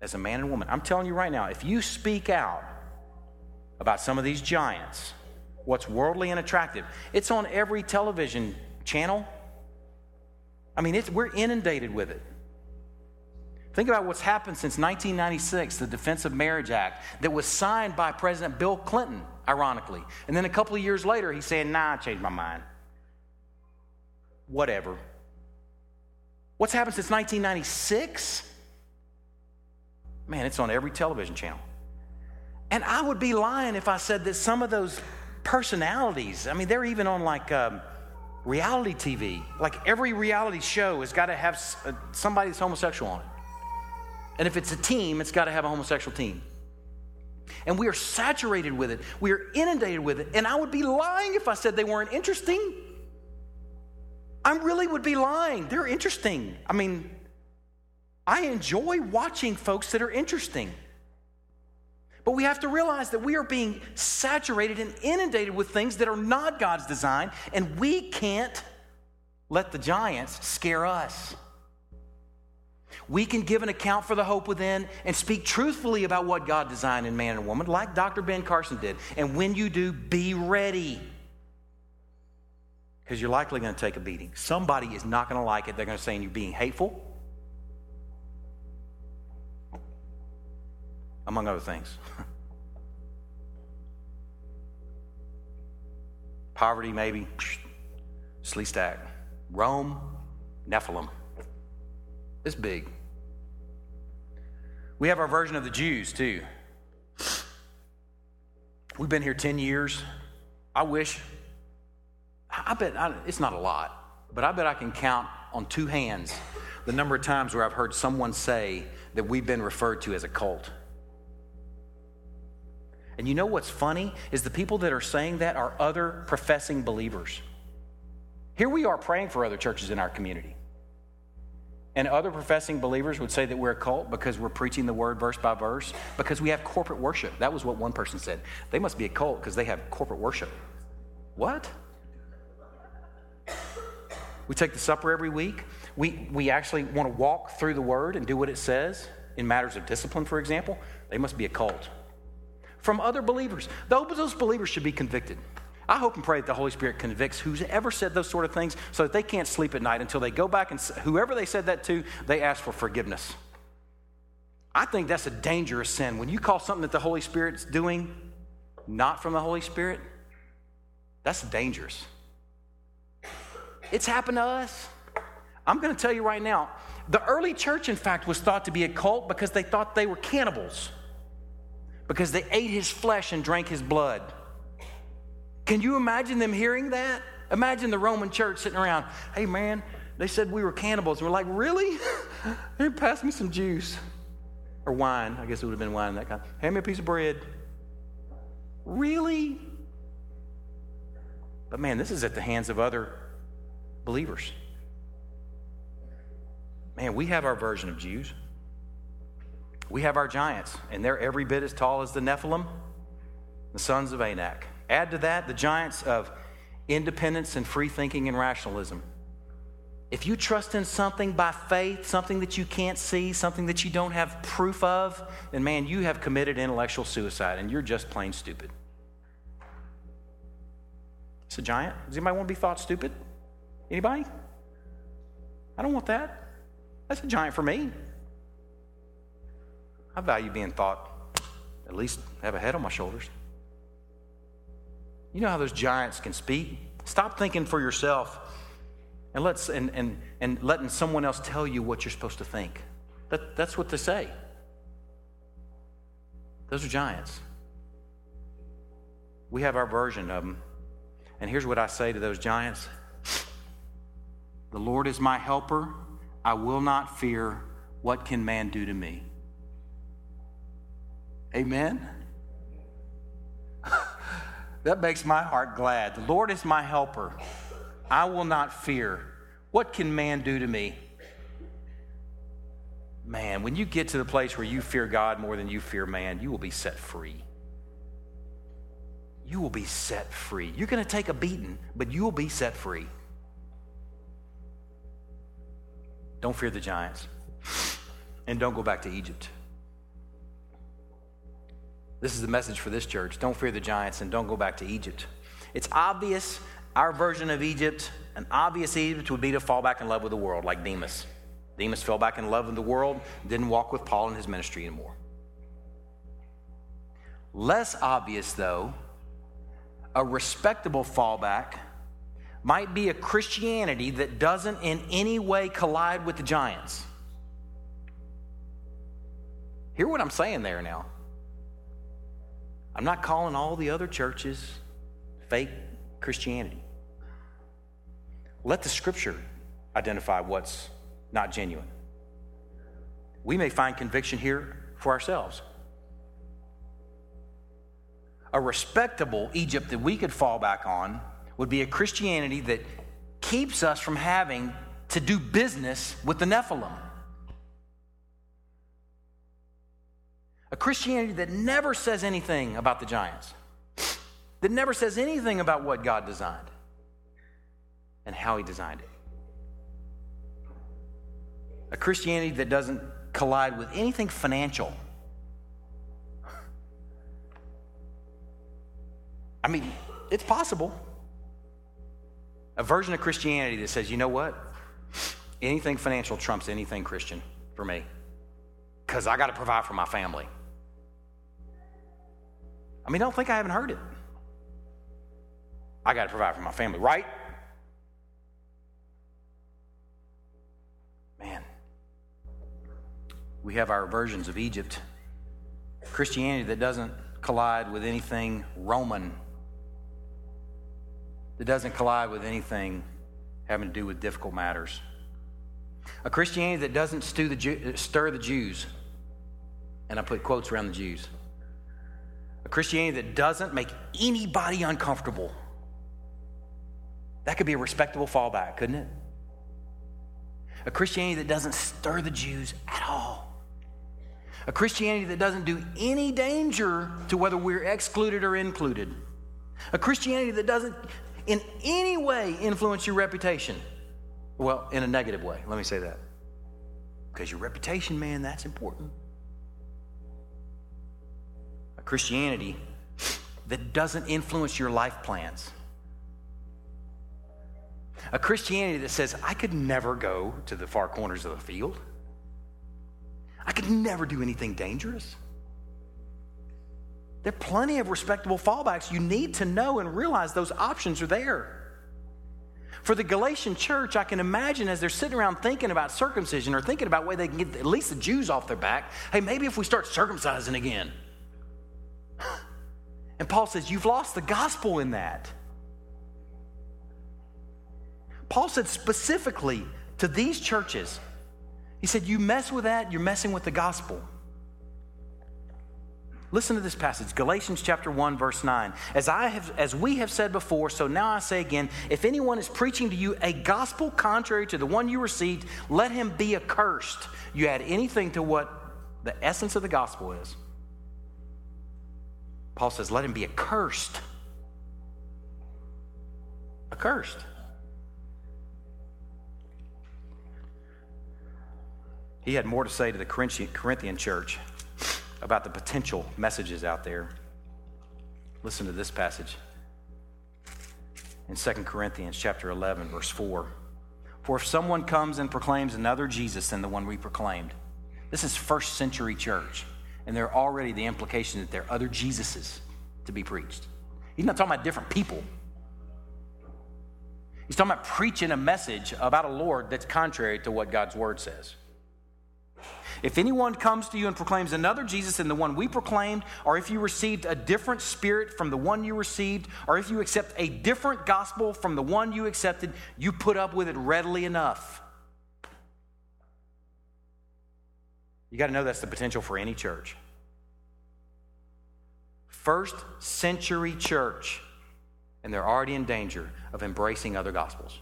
Speaker 1: as a man and woman. I'm telling you right now, if you speak out about some of these giants, what's worldly and attractive, it's on every television channel. I mean, we're inundated with it. Think about what's happened since 1996, the Defense of Marriage Act, that was signed by President Bill Clinton, ironically. And then a couple of years later, he's saying, nah, I changed my mind. Whatever. What's happened since 1996? Man, it's on every television channel. And I would be lying if I said that some of those personalities, I mean, they're even on like um, reality TV. Like every reality show has got to have uh, somebody that's homosexual on it. And if it's a team, it's got to have a homosexual team. And we are saturated with it, we are inundated with it. And I would be lying if I said they weren't interesting. I really would be lying. They're interesting. I mean, I enjoy watching folks that are interesting. But we have to realize that we are being saturated and inundated with things that are not God's design, and we can't let the giants scare us. We can give an account for the hope within and speak truthfully about what God designed in man and woman, like Dr. Ben Carson did. And when you do, be ready because you're likely going to take a beating. Somebody is not going to like it. They're going to say you're being hateful, among other things. <laughs> Poverty, maybe. Sleestak. Rome, Nephilim. It's big. We have our version of the Jews, too. We've been here 10 years. I wish I bet I, it's not a lot, but I bet I can count on two hands the number of times where I've heard someone say that we've been referred to as a cult. And you know what's funny is the people that are saying that are other professing believers. Here we are praying for other churches in our community. And other professing believers would say that we're a cult because we're preaching the word verse by verse, because we have corporate worship. That was what one person said. They must be a cult because they have corporate worship. What? We take the supper every week. We, we actually want to walk through the word and do what it says in matters of discipline, for example. They must be a cult. From other believers. Those believers should be convicted. I hope and pray that the Holy Spirit convicts who's ever said those sort of things so that they can't sleep at night until they go back and whoever they said that to, they ask for forgiveness. I think that's a dangerous sin. When you call something that the Holy Spirit's doing not from the Holy Spirit, that's dangerous. It's happened to us. I'm going to tell you right now the early church, in fact, was thought to be a cult because they thought they were cannibals, because they ate his flesh and drank his blood. Can you imagine them hearing that? Imagine the Roman church sitting around, hey man, they said we were cannibals. And we're like, really? <laughs> hey, pass me some juice. Or wine. I guess it would have been wine, that kind. Hand me a piece of bread. Really? But man, this is at the hands of other believers. Man, we have our version of Jews. We have our giants, and they're every bit as tall as the Nephilim, the sons of Anak. Add to that the giants of independence and free thinking and rationalism. If you trust in something by faith, something that you can't see, something that you don't have proof of, then man, you have committed intellectual suicide and you're just plain stupid. It's a giant. Does anybody want to be thought stupid? Anybody? I don't want that. That's a giant for me. I value being thought, at least have a head on my shoulders. You know how those giants can speak? Stop thinking for yourself and, let's, and, and, and letting someone else tell you what you're supposed to think. That, that's what they say. Those are giants. We have our version of them. And here's what I say to those giants The Lord is my helper. I will not fear. What can man do to me? Amen. <laughs> that makes my heart glad. The Lord is my helper. I will not fear. What can man do to me? Man, when you get to the place where you fear God more than you fear man, you will be set free. You will be set free. You're going to take a beating, but you will be set free. Don't fear the giants. And don't go back to Egypt. This is the message for this church. Don't fear the giants and don't go back to Egypt. It's obvious our version of Egypt, an obvious Egypt, would be to fall back in love with the world, like Demas. Demas fell back in love with the world, didn't walk with Paul in his ministry anymore. Less obvious, though, a respectable fallback might be a Christianity that doesn't in any way collide with the giants. Hear what I'm saying there now. I'm not calling all the other churches fake Christianity. Let the scripture identify what's not genuine. We may find conviction here for ourselves. A respectable Egypt that we could fall back on would be a Christianity that keeps us from having to do business with the Nephilim. A Christianity that never says anything about the giants, that never says anything about what God designed and how He designed it. A Christianity that doesn't collide with anything financial. I mean, it's possible. A version of Christianity that says, you know what? Anything financial trumps anything Christian for me because I got to provide for my family. I mean, don't think I haven't heard it. I got to provide for my family, right? Man, we have our versions of Egypt. Christianity that doesn't collide with anything Roman, that doesn't collide with anything having to do with difficult matters. A Christianity that doesn't the stir the Jews, and I put quotes around the Jews. Christianity that doesn't make anybody uncomfortable. That could be a respectable fallback, couldn't it? A Christianity that doesn't stir the Jews at all. A Christianity that doesn't do any danger to whether we're excluded or included. A Christianity that doesn't in any way influence your reputation. Well, in a negative way, let me say that. Because your reputation, man, that's important. A Christianity that doesn't influence your life plans. A Christianity that says, I could never go to the far corners of the field. I could never do anything dangerous. There are plenty of respectable fallbacks. You need to know and realize those options are there. For the Galatian church, I can imagine as they're sitting around thinking about circumcision or thinking about way they can get at least the Jews off their back, hey, maybe if we start circumcising again. And Paul says, You've lost the gospel in that. Paul said specifically to these churches, He said, You mess with that, you're messing with the gospel. Listen to this passage, Galatians chapter 1 verse 9. As I have as we have said before, so now I say again, if anyone is preaching to you a gospel contrary to the one you received, let him be accursed. You add anything to what the essence of the gospel is. Paul says, let him be accursed. Accursed. He had more to say to the Corinthian church about the potential messages out there. Listen to this passage in 2 Corinthians chapter 11 verse 4. For if someone comes and proclaims another Jesus than the one we proclaimed, this is first century church, and there are already the implication that there are other Jesuses to be preached. He's not talking about different people. He's talking about preaching a message about a Lord that's contrary to what God's word says. If anyone comes to you and proclaims another Jesus than the one we proclaimed, or if you received a different spirit from the one you received, or if you accept a different gospel from the one you accepted, you put up with it readily enough. You got to know that's the potential for any church. First century church, and they're already in danger of embracing other gospels.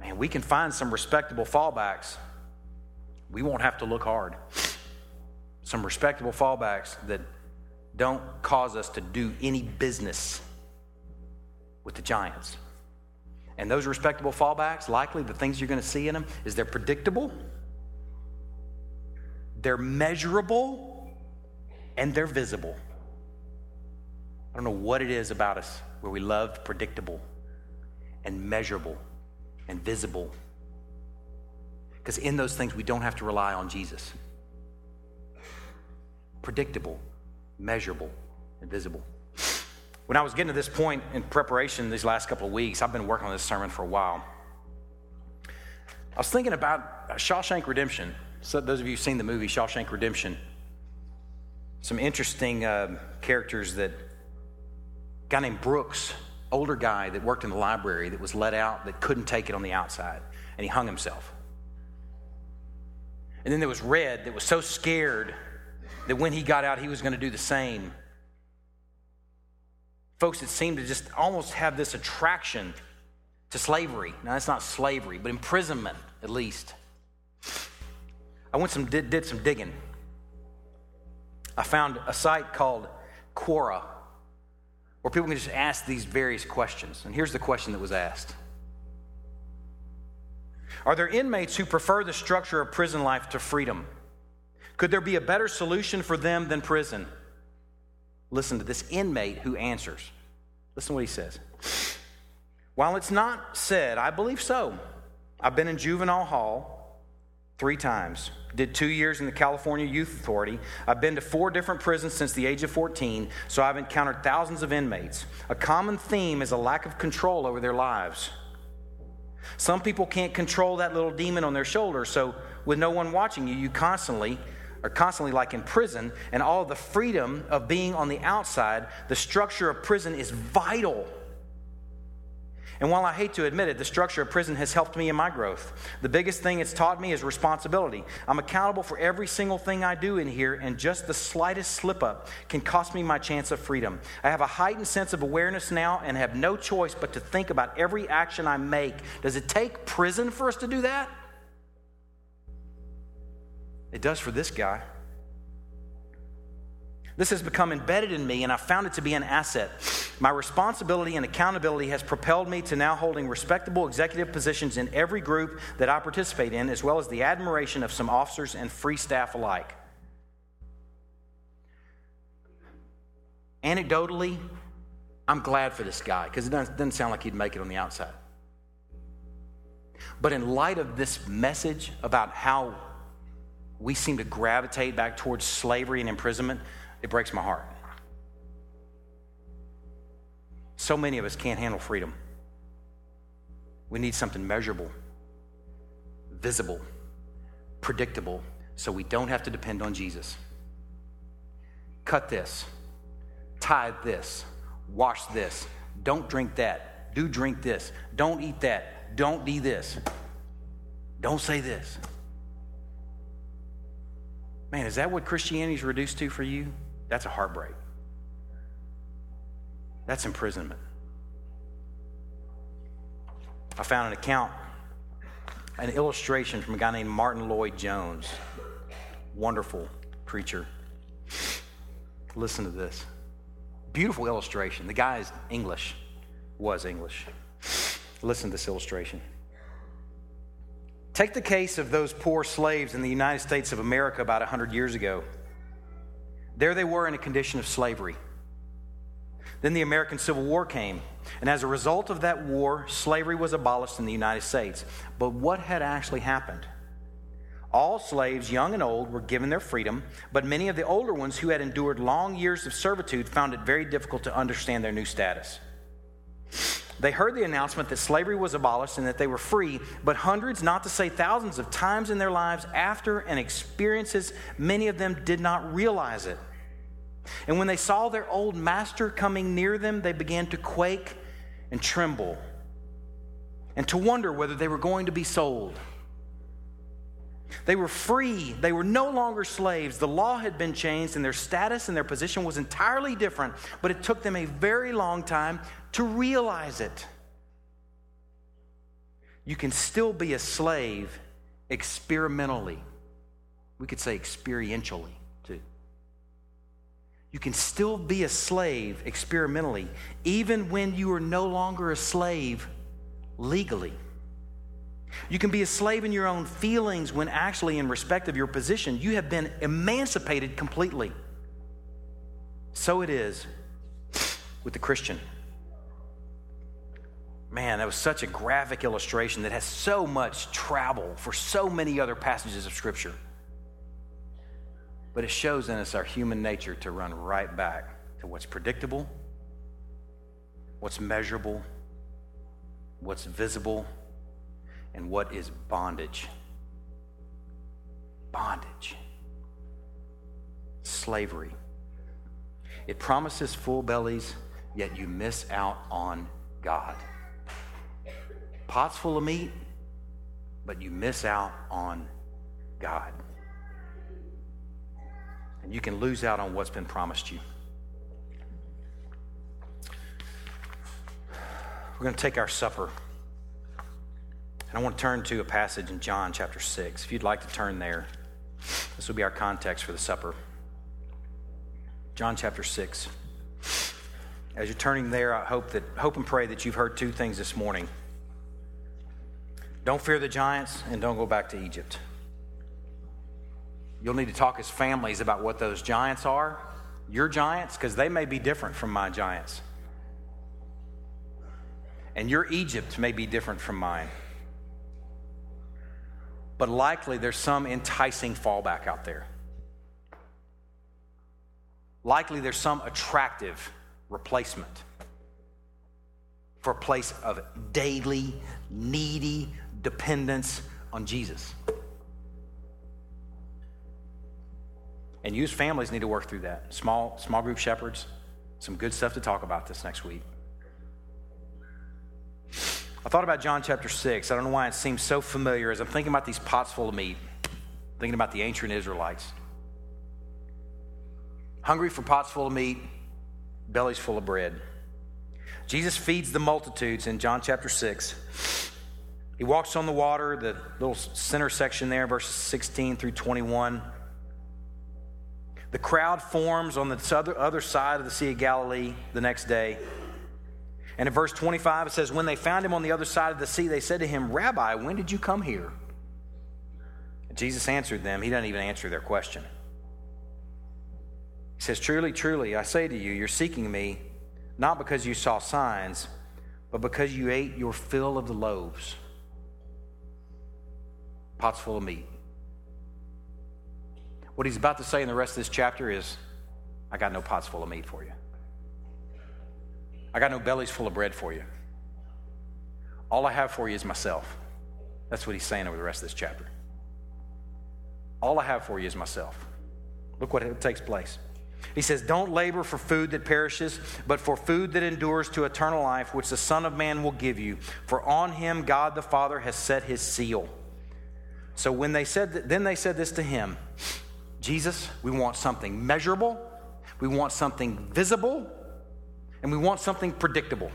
Speaker 1: man, we can find some respectable fallbacks. We won't have to look hard. Some respectable fallbacks that don't cause us to do any business with the giants. And those respectable fallbacks, likely the things you're going to see in them, is they're predictable, they're measurable, and they're visible. I don't know what it is about us where we love predictable and measurable and visible. Because in those things, we don't have to rely on Jesus. Predictable, measurable, and visible. When I was getting to this point in preparation these last couple of weeks, I've been working on this sermon for a while. I was thinking about Shawshank Redemption. So, those of you who've seen the movie Shawshank Redemption, some interesting uh, characters that guy named Brooks older guy that worked in the library that was let out that couldn't take it on the outside, and he hung himself. And then there was Red that was so scared that when he got out, he was going to do the same. Folks that seem to just almost have this attraction to slavery. Now, that's not slavery, but imprisonment, at least. I went some did, did some digging. I found a site called Quora where people can just ask these various questions. And here's the question that was asked Are there inmates who prefer the structure of prison life to freedom? Could there be a better solution for them than prison? Listen to this inmate who answers. Listen to what he says. While it's not said, I believe so. I've been in juvenile hall three times did two years in the California Youth Authority. I've been to four different prisons since the age of 14, so I've encountered thousands of inmates. A common theme is a lack of control over their lives. Some people can't control that little demon on their shoulder, so with no one watching you, you constantly are constantly like in prison, and all the freedom of being on the outside, the structure of prison is vital and while I hate to admit it, the structure of prison has helped me in my growth. The biggest thing it's taught me is responsibility. I'm accountable for every single thing I do in here, and just the slightest slip up can cost me my chance of freedom. I have a heightened sense of awareness now and have no choice but to think about every action I make. Does it take prison for us to do that? It does for this guy. This has become embedded in me, and I found it to be an asset. My responsibility and accountability has propelled me to now holding respectable executive positions in every group that I participate in, as well as the admiration of some officers and free staff alike. Anecdotally, I'm glad for this guy because it doesn't sound like he'd make it on the outside. But in light of this message about how we seem to gravitate back towards slavery and imprisonment, it breaks my heart. So many of us can't handle freedom. We need something measurable, visible, predictable, so we don't have to depend on Jesus. Cut this, tithe this, wash this, don't drink that, Do drink this. Don't eat that. Don't do this. Don't say this. Man, is that what Christianity is reduced to for you? That's a heartbreak. That's imprisonment. I found an account, an illustration from a guy named Martyn Lloyd-Jones. Wonderful preacher. Listen to this. Beautiful illustration. The guy is English, was English. Listen to this illustration. Take the case of those poor slaves in the United States of America about 100 years ago. There they were in a condition of slavery. Then the American Civil War came, and as a result of that war, slavery was abolished in the United States. But what had actually happened? All slaves, young and old, were given their freedom, but many of the older ones who had endured long years of servitude found it very difficult to understand their new status. They heard the announcement that slavery was abolished and that they were free, but hundreds, not to say thousands, of times in their lives after and experiences, many of them did not realize it. And when they saw their old master coming near them, they began to quake and tremble and to wonder whether they were going to be sold. They were free. They were no longer slaves. The law had been changed, and their status and their position was entirely different, but it took them a very long time to realize it. You can still be a slave experimentally. We could say experientially, too. You can still be a slave experimentally, even when you are no longer a slave legally. You can be a slave in your own feelings when actually, in respect of your position, you have been emancipated completely. So it is with the Christian. Man, that was such a graphic illustration that has so much travel for so many other passages of Scripture. But it shows in us our human nature to run right back to what's predictable, what's measurable, what's visible and what is bondage? Bondage. Slavery. It promises full bellies, yet you miss out on God. Pots full of meat, but you miss out on God. And you can lose out on what's been promised you. We're going to take our supper. And I want to turn to a passage in John chapter 6. If you'd like to turn there, this will be our context for the supper. John chapter 6. As you're turning there, I hope that hope and pray that you've heard two things this morning. Don't fear the giants and don't go back to Egypt. You'll need to talk as families about what those giants are, your giants, because they may be different from my giants. And your Egypt may be different from mine but likely there's some enticing fallback out there. Likely there's some attractive replacement for a place of daily, needy dependence on Jesus. And you as families need to work through that. Small, small group shepherds, some good stuff to talk about this next week. I thought about John chapter 6. I don't know why it seems so familiar as I'm thinking about these pots full of meat, thinking about the ancient Israelites. Hungry for pots full of meat, bellies full of bread. Jesus feeds the multitudes in John chapter 6. He walks on the water, the little center section there, verses 16 through 21. The crowd forms on the other side of the Sea of Galilee the next day. And in verse 25, it says, When they found him on the other side of the sea, they said to him, Rabbi, when did you come here? And Jesus answered them. He doesn't even answer their question. He says, Truly, truly, I say to you, you're seeking me not because you saw signs, but because you ate your fill of the loaves, pots full of meat. What he's about to say in the rest of this chapter is, I got no pots full of meat for you. I got no bellies full of bread for you. All I have for you is myself. That's what he's saying over the rest of this chapter. All I have for you is myself. Look what it takes place. He says, Don't labor for food that perishes, but for food that endures to eternal life, which the Son of Man will give you. For on him God the Father has set his seal. So when they said, then they said this to him Jesus, we want something measurable, we want something visible, and we want something predictable.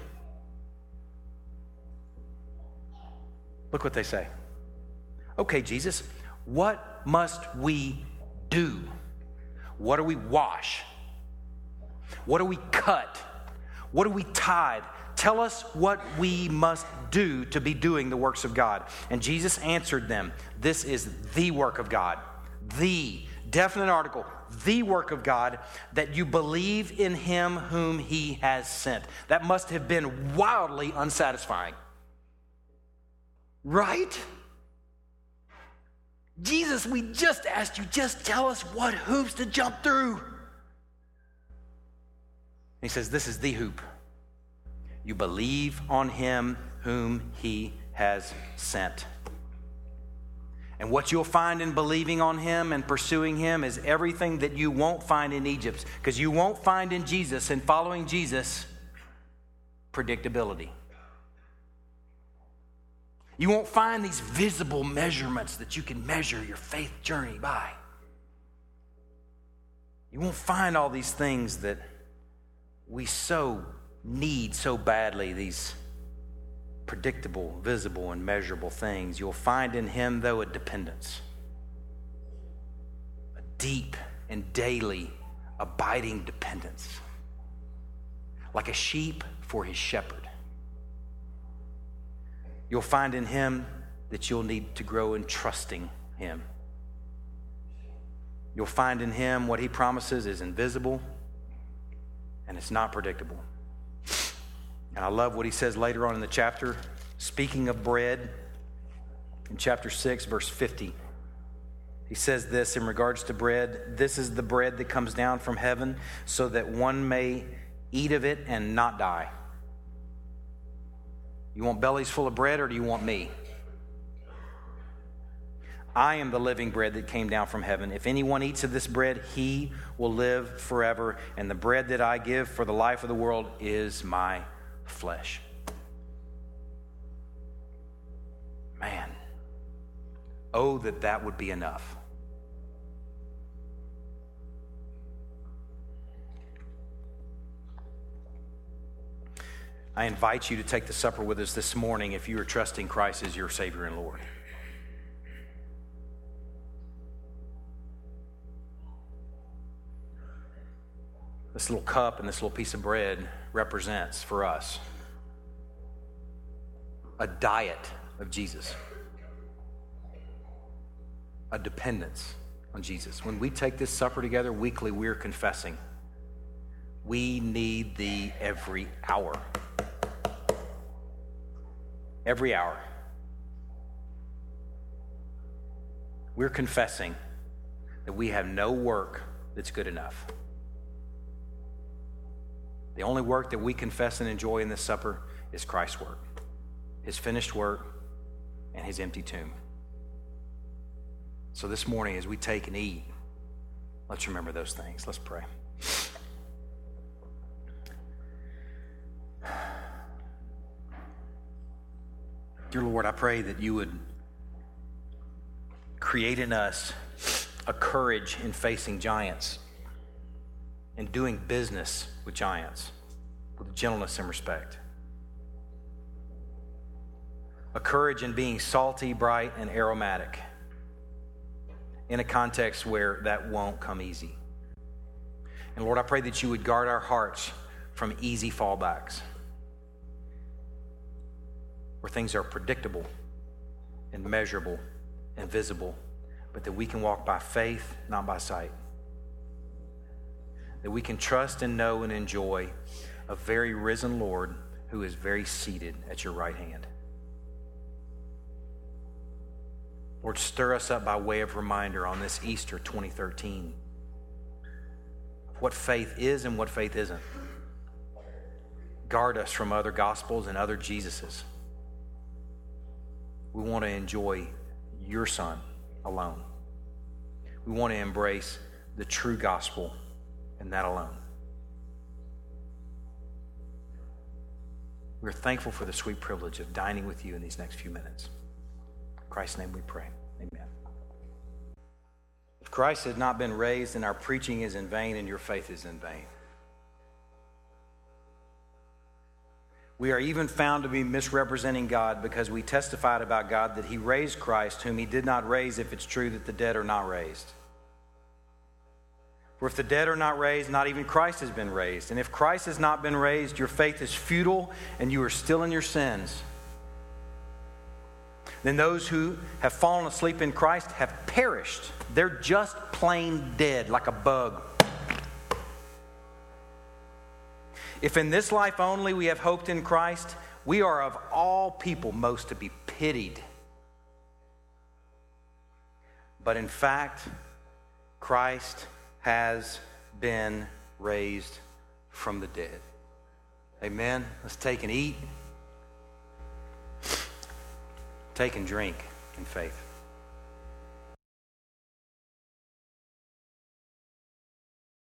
Speaker 1: Look what they say. Okay, Jesus, what must we do? What do we wash? What do we cut? What do we tithe? Tell us what we must do to be doing the works of God. And Jesus answered them This is the work of God. The definite article, the work of God, that you believe in him whom he has sent. That must have been wildly unsatisfying. Right? Jesus, we just asked you, just tell us what hoops to jump through. He says, This is the hoop. You believe on him whom he has sent. And what you'll find in believing on him and pursuing him is everything that you won't find in Egypt. Because you won't find in Jesus and following Jesus predictability. You won't find these visible measurements that you can measure your faith journey by. You won't find all these things that we so need so badly, these predictable, visible, and measurable things. You'll find in Him, though, a dependence, a deep and daily abiding dependence, like a sheep for his shepherd. You'll find in Him that you'll need to grow in trusting Him. You'll find in Him what He promises is invisible and it's not predictable. And I love what He says later on in the chapter, speaking of bread, in chapter 6, verse 50. He says this in regards to bread this is the bread that comes down from heaven so that one may eat of it and not die. You want bellies full of bread or do you want me? I am the living bread that came down from heaven. If anyone eats of this bread, he will live forever. And the bread that I give for the life of the world is my flesh. Man, oh, that that would be enough. I invite you to take the supper with us this morning if you are trusting Christ as your Savior and Lord. This little cup and this little piece of bread represents for us a diet of Jesus, a dependence on Jesus. When we take this supper together weekly, we're confessing we need thee every hour every hour. We're confessing that we have no work that's good enough. The only work that we confess and enjoy in this supper is Christ's work, his finished work, and his empty tomb. So this morning, as we take and eat, let's remember those things. Let's pray. Dear Lord, I pray that you would create in us a courage in facing giants and doing business with giants with gentleness and respect. A courage in being salty, bright, and aromatic in a context where that won't come easy. And Lord, I pray that you would guard our hearts from easy fallbacks where things are predictable and measurable and visible, but that we can walk by faith, not by sight. That we can trust and know and enjoy a very risen Lord who is very seated at your right hand. Lord, stir us up by way of reminder on this Easter 2013 what faith is and what faith isn't. Guard us from other gospels and other Jesuses. We want to enjoy your Son alone. We want to embrace the true gospel and that alone. We're thankful for the sweet privilege of dining with you in these next few minutes. In Christ's name we pray. Amen. If Christ has not been raised, then our preaching is in vain and your faith is in vain. We are even found to be misrepresenting God because we testified about God that He raised Christ, whom He did not raise, if it's true that the dead are not raised. For if the dead are not raised, not even Christ has been raised. And if Christ has not been raised, your faith is futile and you are still in your sins. Then those who have fallen asleep in Christ have perished. They're just plain dead, like a bug. If in this life only we have hoped in Christ, we are of all people most to be pitied. But in fact, Christ has been raised from the dead. Amen. Let's take and eat. Take and drink in faith.